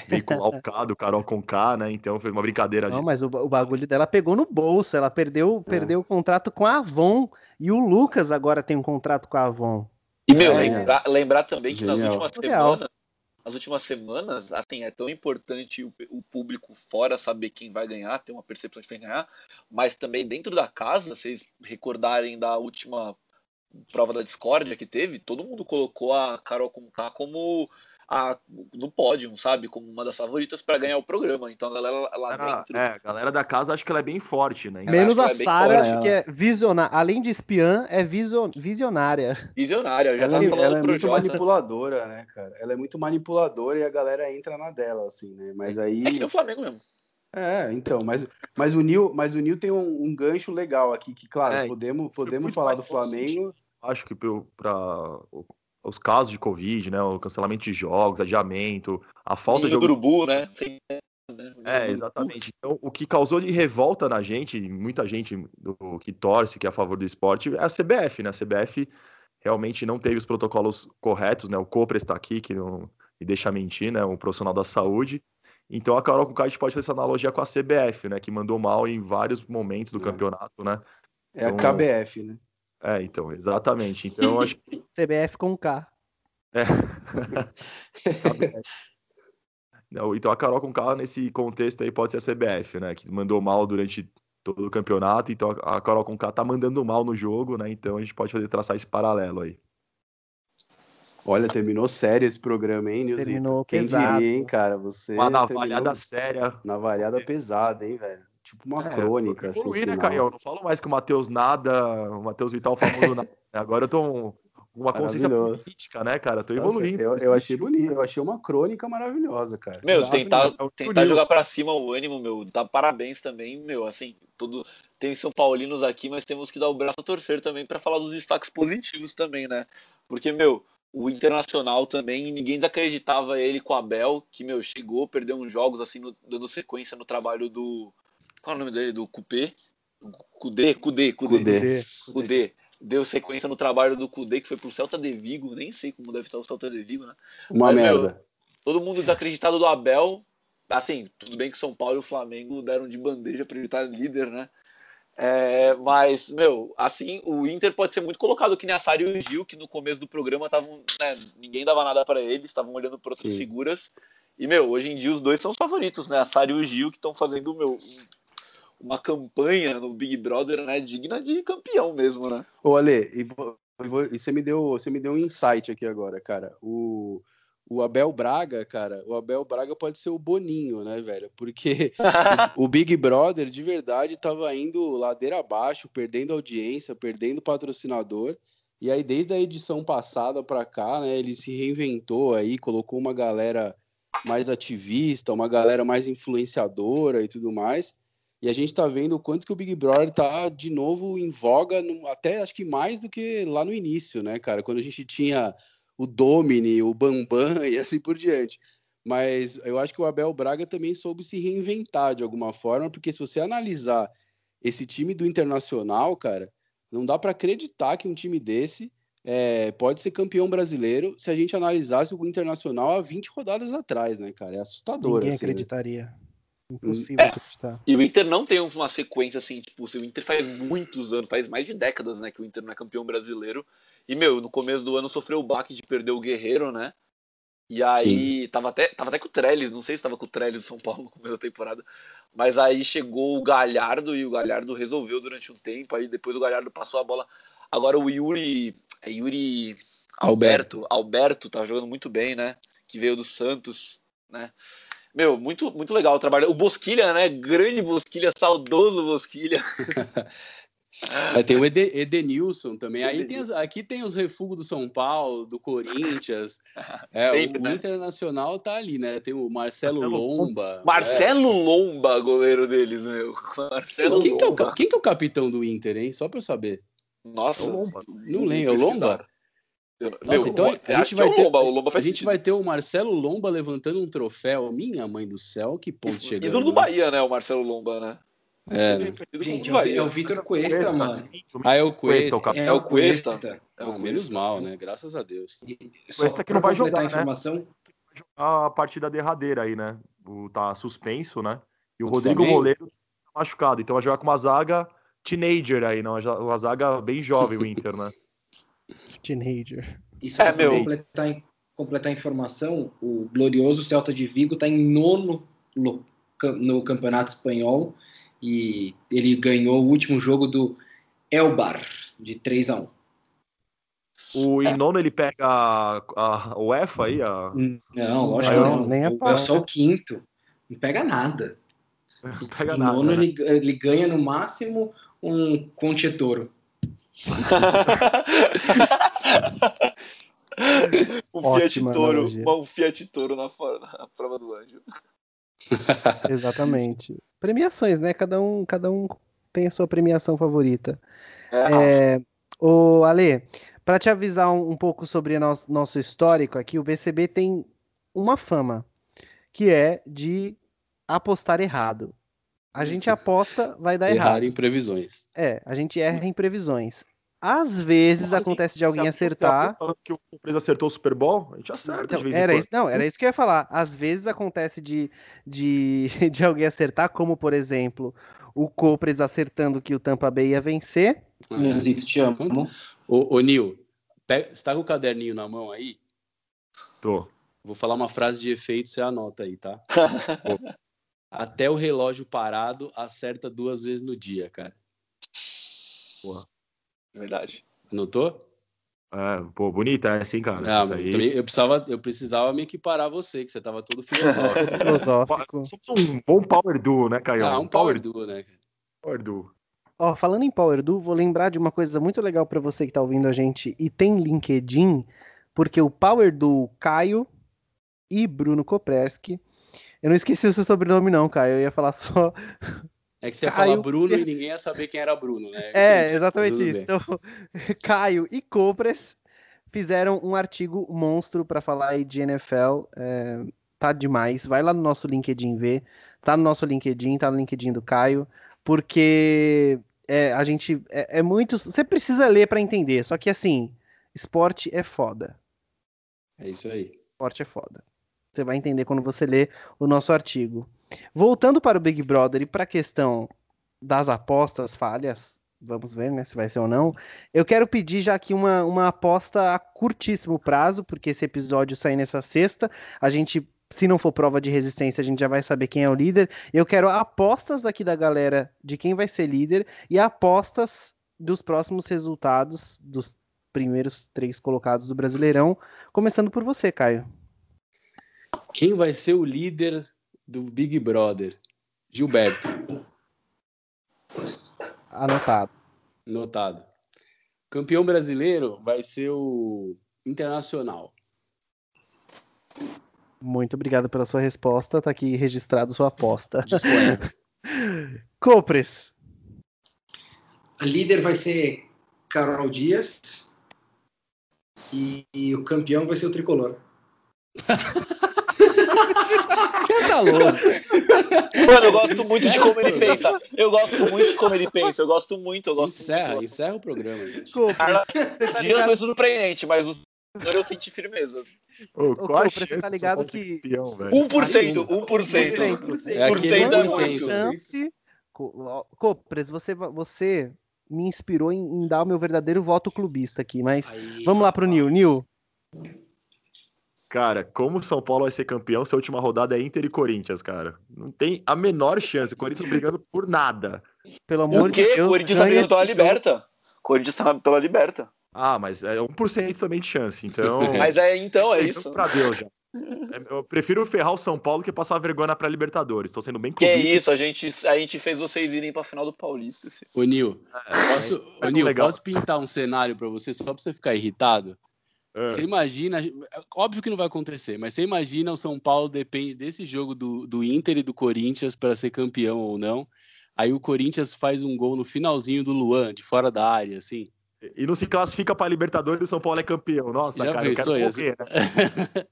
veicular o K do Carol com K, né? Então foi uma brincadeira. Não, de... mas o, o, bagulho dela pegou no bolso. Ela perdeu, é. perdeu o contrato com a Avon. E o Lucas agora tem um contrato com a Avon. E, meu, é, lembrar, lembrar também que Genial. nas últimas semanas nas últimas semanas, assim, é tão importante o, o, público fora saber quem vai ganhar, ter uma percepção de quem ganhar, mas também dentro da casa, vocês recordarem da última prova da discórdia que teve, todo mundo colocou a Carol Conká como a, no pódio, sabe? Como uma das favoritas para ganhar o programa. Então a galera lá dentro. É, a galera da casa acho que ela é bem forte, né? Menos a é Sara, que é visionária. Além de espiã, é visionária. Visionária, já ela, tá é falando ela é muito Jota. manipuladora, né, cara? Ela é muito manipuladora e a galera entra na dela, assim, né? Mas aí. É que nem o Flamengo mesmo. É, então, mas, mas o Nil, mas o Nil tem um, um gancho legal aqui, que, claro, é, podemos, podemos falar do Flamengo. Acho que para os casos de Covid, né? O cancelamento de jogos, adiamento, a falta de. urubu, né? Sim. É, exatamente. Então, o que causou de revolta na gente, muita gente do, que torce, que é a favor do esporte, é a CBF, né? A CBF realmente não teve os protocolos corretos, né? O Copra está aqui, que não me deixa mentir, né? Um profissional da saúde. Então, a Carol com a gente pode fazer essa analogia com a CBF, né? Que mandou mal em vários momentos do é. campeonato, né? É então, a KBF, né? É, então, exatamente. Então, eu acho que... CBF com K. É. Não, então a Carol com K nesse contexto aí pode ser a CBF, né? Que mandou mal durante todo o campeonato, então a Carol com K tá mandando mal no jogo, né? Então a gente pode fazer traçar esse paralelo aí. Olha, terminou sério esse programa, hein, Nilzito? Terminou Quem pesado. diria, hein, cara? Você Uma navalhada séria. Navalhada pesada, hein, velho? Tipo uma é, crônica. Assim, né, Caio? Eu não falo mais que o Matheus nada, o Matheus Vital famoso nada. Agora eu tô uma consciência política, né, cara? Tô evoluindo. Nossa, eu, eu, achei bonito, eu achei uma crônica maravilhosa, cara. Meu, tentar, tentar jogar para cima o ânimo, meu, dá parabéns também, meu, assim, tudo tem São Paulinos aqui, mas temos que dar o braço a torcer também para falar dos destaques positivos também, né? Porque, meu, o Internacional também, ninguém desacreditava ele com o Abel, que, meu, chegou, perdeu uns jogos, assim, no, dando sequência no trabalho do, qual é o nome dele? Do Cupê? Cudê, Cudê, Cudê. Cudê. Deu sequência no trabalho do Cudê, que foi pro Celta de Vigo. Nem sei como deve estar o Celta de Vigo, né? Uma Mas, merda. Meu, todo mundo desacreditado do Abel. Assim, tudo bem que São Paulo e o Flamengo deram de bandeja para ele estar líder, né? É, mas, meu, assim, o Inter pode ser muito colocado que nem a Sari e o Gil, que no começo do programa estavam. Né, ninguém dava nada para eles, estavam olhando para outras Sim. figuras. E, meu, hoje em dia os dois são os favoritos, né? A Sari e o Gil, que estão fazendo, meu, uma campanha no Big Brother, né, digna de campeão mesmo, né? Ô, Ale, e, e você me deu, você me deu um insight aqui agora, cara. O o Abel Braga, cara, o Abel Braga pode ser o Boninho, né, velho? Porque o, o, Big Brother de verdade tava indo ladeira abaixo, perdendo audiência, perdendo patrocinador. E aí, desde a edição passada para cá, né, ele se reinventou aí, colocou uma galera mais ativista, uma galera mais influenciadora e tudo mais. E a gente está vendo o quanto que o Big Brother está de novo em voga, no, até acho que mais do que lá no início, né, cara? Quando a gente tinha o Domini, o Bambam e assim por diante. Mas eu acho que o Abel Braga também soube se reinventar de alguma forma, porque se você analisar esse time do Internacional, cara, não dá para acreditar que um time desse é, pode ser campeão brasileiro se a gente analisasse o Internacional há 20 rodadas atrás, né, cara? É assustador. Ninguém assim, acreditaria. Né? Impossível é. acreditar. E o Inter não tem uma sequência assim, tipo, o Inter faz muitos anos, faz mais de décadas, né, que o Inter não é campeão brasileiro. E, meu, no começo do ano sofreu o baque de perder o Guerreiro, né? E aí, tava até, tava até com o Trellis, não sei se tava com o Trellis do São Paulo no começo da temporada, mas aí chegou o Galhardo e o Galhardo resolveu durante um tempo, aí depois o Galhardo passou a bola. Agora o Yuri, é Yuri Alberto, Alberto tá jogando muito bem, né? Que veio do Santos, né? Meu, muito, muito legal o trabalho. O Bosquilha, né? Grande Bosquilha, saudoso Bosquilha. É, tem o Ed, Edenilson também. Aí tem as, aqui tem os refugos do São Paulo, do Corinthians. É, Sempre, o, né? Internacional tá ali, né? Tem o Marcelo, Marcelo Lomba. Marcelo é. Lomba, goleiro deles, meu. Marcelo quem, que é o, quem que é o capitão do Inter, hein? Só pra eu saber. Nossa, não lembro. É o Lomba? Nossa, então a gente vai ter, Lomba, o Lomba a gente vai ter o Marcelo Lomba levantando um troféu. Minha mãe do céu, que ponto chegando. Ídolo do Bahia, né? O Marcelo Lomba, né? É, né? Gente, é o, vai. é o Vitor Cuesta, mano. Ah, é o Cuesta, Cuesta. o capitão. É o Cuesta. É o menos Cuesta. mal, né? Graças a Deus. Só Cuesta que não vai completar jogar, a né? informação, A partida derradeira aí, né? O, tá suspenso, né? E o Contra o Rodrigo Flamengo? Moleiro tá machucado. Então vai jogar com uma zaga teenager aí, não? Uma zaga bem jovem, o Inter, né? Teenager. E só É, pra meu. completar, completar a informação, o glorioso Celta de Vigo está em nono no Campeonato Espanhol e ele ganhou o último jogo do Elbar, de 3 a 1 O em nono ele pega a, a UEFA aí, a... Não, lógico Não, que não. nem O- pau. é só o quinto. Não pega nada. não pega em nada. nono né? ele, ele ganha no máximo um Conchetoro. um Fiat Toro, analogia. um Fiat Toro na, fora- na prova do anjo. Exatamente. Premiações, né? Cada um, cada um tem a sua premiação favorita. É, É, o Ale, para te avisar um, um pouco sobre nosso, nosso histórico aqui, o BCB tem uma fama, que é de apostar errado. A gente aposta, vai dar Errar errado. em previsões. É, a gente erra em previsões. Às vezes assim? acontece de alguém Você acertar. Que o Surpresa acertou o Super Bowl? A gente acerta Então, de vez era em isso, quando. não, era isso que eu ia falar. Às vezes acontece de, de, de alguém acertar, como por exemplo, o Copres acertando que o Tampa Bay ia vencer. É. Nilzito, te amo. Ô, ô Nil, pega- você tá com o caderninho na mão aí? Tô. Vou falar uma frase de efeito, você anota aí, tá? Até o relógio parado acerta duas vezes no dia, cara. Porra. Verdade. Anotou? É, pô, bonita essa, hein, cara? Ah, aí. também eu, precisava, eu precisava me equiparar a você, que você tava todo filosófico. Filosófico. Somos um bom power duo, né, Caio? ah, um power duo, né? power duo. Ó, falando em Power Do, vou lembrar de uma coisa muito legal pra você que tá ouvindo a gente e tem LinkedIn, porque o Power Do Caio e Bruno Kopreski. Eu não esqueci o seu sobrenome, não, Caio. Eu ia falar só. É que você ia Caio- falar Bruno e ninguém ia saber quem era Bruno, né? É, exatamente isso. bem. Então, Caio e Copres fizeram um artigo monstro pra falar aí de NFL. é, tá demais. Vai lá no nosso LinkedIn ver. Tá no nosso LinkedIn, tá no LinkedIn do Caio. Porque é, a gente. É, é muito. Você precisa ler pra entender. Só que assim, esporte é foda. É isso aí. Esporte é foda. Você vai entender quando você ler o nosso artigo. Voltando para o Big Brother e para a questão das apostas falhas, vamos ver né, se vai ser ou não. Eu quero pedir já aqui uma, uma aposta a curtíssimo prazo, porque esse episódio sai nessa sexta. A gente, se não for prova de resistência, a gente já vai saber quem é o líder. Eu quero apostas daqui da galera de quem vai ser líder e apostas dos próximos resultados dos primeiros três colocados do Brasileirão. Começando por você, Caio. Quem vai ser o líder do Big Brother? Gilberto, Anotado. notado. Campeão brasileiro vai ser o Internacional. Muito obrigado pela sua resposta. Tá aqui registrado sua aposta. Copres. A líder vai ser Carol Dias e, e o campeão vai ser o Tricolor. Você tá louco? Mano, eu gosto muito de como ele pensa. Eu gosto muito de como ele pensa. Eu gosto muito, eu gosto Encerra, muito. encerra o programa, gente. Carla tá Dias foi surpreendente, mas o senhor eu senti firmeza. Ô, Ô, qual Copra, você tá do ligado que- campeão, velho? 1%, 1%. 1%. É aquele Por cento é 1%. muito. chance. Copres, você, você me inspirou em, em dar o meu verdadeiro voto clubista aqui, mas Aí, vamos lá pro Nil. Nil, Cara, como o São Paulo vai ser campeão se a última rodada é Inter e Corinthians, cara? Não tem a menor chance. O Corinthians brigando por nada. pelo amor O de quê? Deus. O Corinthians tá brigando pela esse jogo. liberta. O Corinthians tá pela liberta. Ah, mas é 1% também de chance. Então. Mas é então, é isso. Pra Deus já. É, Eu prefiro ferrar o São Paulo que passar vergonha pra Libertadores. Tô sendo bem Que é isso, a gente, a gente fez vocês irem pra final do Paulista. assim. Ô, Nil, posso, ô, Nil, legal. posso pintar um cenário pra você, só pra você ficar irritado? É. Você imagina, óbvio que não vai acontecer, mas você imagina o São Paulo depende desse jogo do, do Inter e do Corinthians para ser campeão ou não. Aí o Corinthians faz um gol no finalzinho do Luan, de fora da área, assim. E não se classifica para Libertadores e o São Paulo é campeão. Nossa, Já cara, eu quero pensou morrer, né?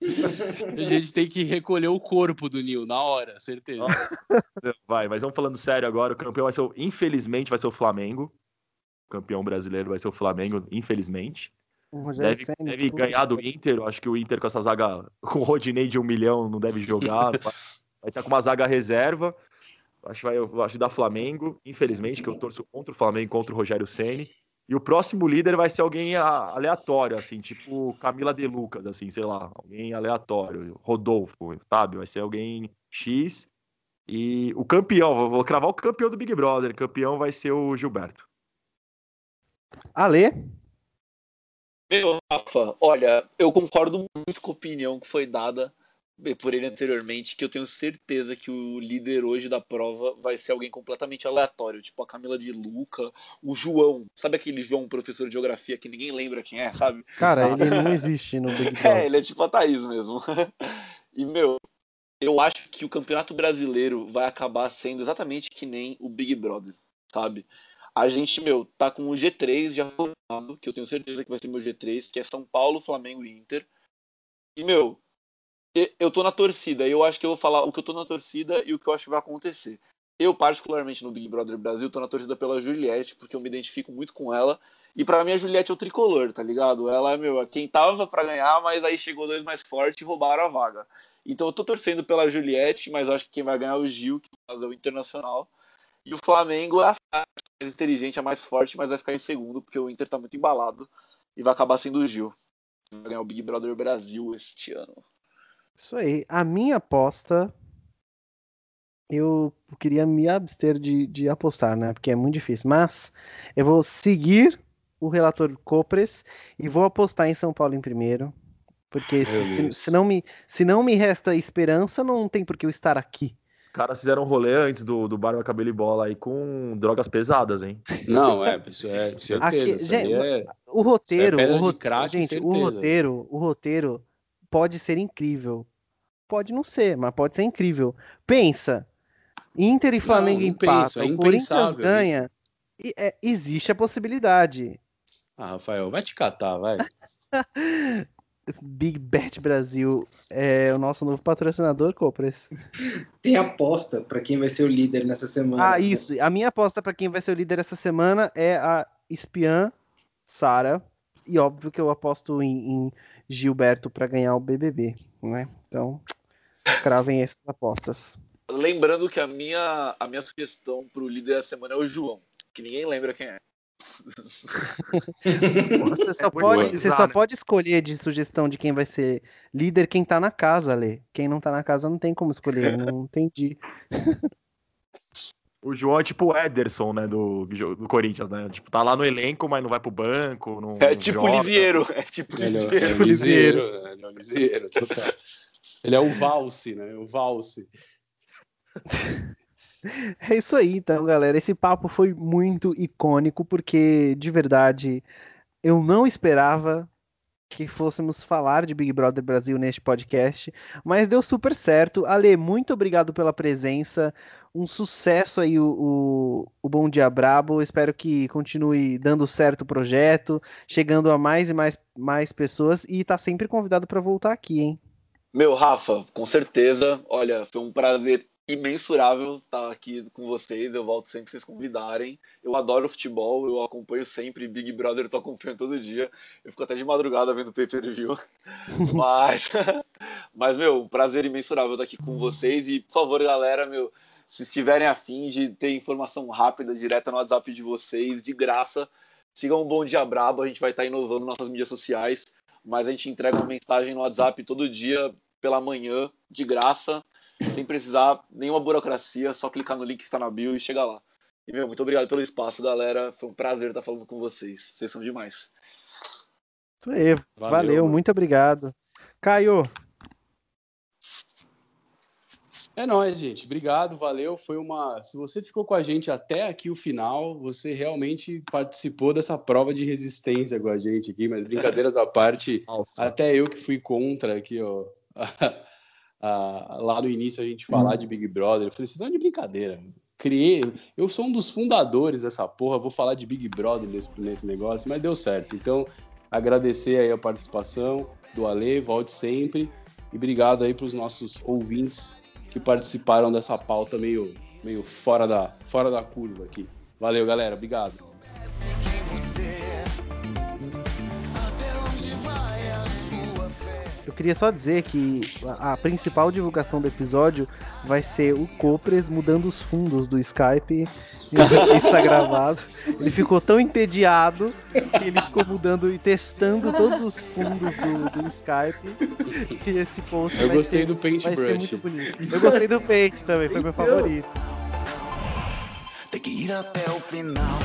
a gente tem que recolher o corpo do Nil na hora, certeza. Vai, mas vamos falando sério agora. O campeão vai ser, infelizmente, vai ser o Flamengo. O campeão brasileiro vai ser o Flamengo, infelizmente. Deve, Ceni, deve ganhar do Inter. Eu acho que o Inter com essa zaga, com o Rodinei de um milhão, não deve jogar. vai, estar com uma zaga reserva. Acho que vai, dá Flamengo, infelizmente, que eu torço contra o Flamengo, contra o Rogério Ceni. E o próximo líder vai ser alguém aleatório, assim, tipo Camila De Lucas, assim, sei lá, alguém aleatório, Rodolfo, sabe? Vai ser alguém X. E o campeão, vou cravar o campeão do Big Brother. Campeão vai ser o Gilberto. Ale, Meu, Rafa, olha, eu concordo muito com a opinião que foi dada por ele anteriormente, que eu tenho certeza que o líder hoje da prova vai ser alguém completamente aleatório, tipo a Camila de Luca, o João, sabe aquele João, professor de geografia que ninguém lembra quem é, sabe? cara, ele não existe no Big É, Brother. ele é tipo a Thaís mesmo. E, meu, eu acho que o Campeonato Brasileiro vai acabar sendo exatamente que nem o Big Brother, sabe? A gente, meu, tá com o G3 já formado, que eu tenho certeza que vai ser meu G3, que é São Paulo, Flamengo e Inter. E, meu, eu tô na torcida, eu acho que eu vou falar o que eu tô na torcida e o que eu acho que vai acontecer. Eu, particularmente no Big Brother Brasil, tô na torcida pela Juliette, porque eu me identifico muito com ela. E pra mim a Juliette é o tricolor, tá ligado? Ela é, meu, quem tava pra ganhar, mas aí chegou dois mais fortes e roubaram a vaga. Então eu tô torcendo pela Juliette, mas acho que quem vai ganhar é o Gil, que fazer o Internacional. E o Flamengo é a inteligente, a mais forte, mas vai ficar em segundo, porque o Inter tá muito embalado. E vai acabar sendo o Gil. Vai ganhar o Big Brother Brasil este ano. Isso aí. A minha aposta. Eu queria me abster de, de apostar, né? Porque é muito difícil. Mas eu vou seguir o relator Copres e vou apostar em São Paulo em primeiro. Porque se, se- se não me, se não me resta esperança, não tem por que eu estar aqui. Os caras fizeram um rolê antes do, do Barba Cabelo e Bola aí com drogas pesadas, hein? Não, é, isso é certeza. Aqui- isso gente, é... O roteiro, pedra o de ro- crack, gente, o roteiro, o roteiro pode ser incrível. Pode não ser, mas pode ser incrível. Pensa, Inter e Flamengo não empatam, penso, é o Corinthians ganha. E, é, existe a possibilidade. Ah, Rafael, vai te catar, vai. Big Bet Brasil é o nosso novo patrocinador, Copres. Tem aposta pra quem vai ser o líder nessa semana. Ah, isso. A minha aposta para quem vai ser o líder essa semana é a espiã Sara. E óbvio que eu aposto em, em Gilberto para ganhar o BBB, né? Então, cravem essas apostas. Lembrando que a minha, a minha sugestão pro líder da semana é o João, que ninguém lembra quem é. Você só, É pode, você só né? pode escolher de sugestão de quem vai ser líder quem tá na casa, Lê. Quem não tá na casa não tem como escolher, não entendi. O João é tipo o Ederson, né, do, do Corinthians, né? Tipo, tá lá no elenco, mas não vai pro banco. Não, É tipo joga. Liviero. É tipo Ele é, Liviero. é o liseiro, ele é o liseiro, total. Ele é o valse, né? O valse. É isso aí, então, galera. Esse papo foi muito icônico, porque, de verdade, eu não esperava que fôssemos falar de Big Brother Brasil neste podcast, mas deu super certo. Ale, muito obrigado pela presença. Um sucesso aí o, o, o Bom Dia Brabo. Espero que continue dando certo o projeto, chegando a mais e mais, mais pessoas e tá sempre convidado para voltar aqui, hein? Meu, Rafa, com certeza. Olha, foi um prazer imensurável estar aqui com vocês. Eu volto sempre que vocês convidarem. Eu adoro futebol, eu acompanho sempre Big Brother, eu tô acompanhando todo dia. Eu fico até de madrugada vendo pay per view. Mas, mas, meu, um prazer imensurável estar aqui com vocês. E, por favor, galera, meu, se estiverem afim de ter informação rápida, direta no WhatsApp de vocês, de graça, sigam o Bom Dia Brabo. A gente vai estar inovando nossas mídias sociais. Mas a gente entrega uma mensagem no WhatsApp todo dia, pela manhã, de graça sem precisar nenhuma burocracia, só clicar no link que está na bio e chegar lá. E, meu, muito obrigado pelo espaço, galera. Foi um prazer estar falando com vocês. Vocês são demais. Isso aí. Valeu, Valeu, muito obrigado. Caio, É nóis, gente. Obrigado, valeu. Foi uma. Se você ficou com a gente até aqui o final, você realmente participou dessa prova de resistência com a gente aqui, mas brincadeiras à parte, Nossa. até eu que fui contra aqui, ó. lá no início a gente falar de Big Brother. Eu falei, vocês estão de brincadeira. criei. Eu sou um dos fundadores dessa porra. Vou falar de Big Brother nesse, nesse negócio, mas deu certo. Então, agradecer aí a participação do Ale, volte sempre. E obrigado aí para os nossos ouvintes que participaram dessa pauta meio, meio fora, da, fora da curva aqui. Valeu, galera. Obrigado. Eu queria só dizer que a, a principal divulgação do episódio vai ser o Copres mudando os fundos do Skype está gravado. Ele ficou tão entediado que ele ficou mudando e testando todos os fundos do, do Skype. E esse post Eu vai gostei ser- do vai ser Paintbrush. muito bonito. Eu gostei do Paint também, foi meu favorito. Tem que ir até o final.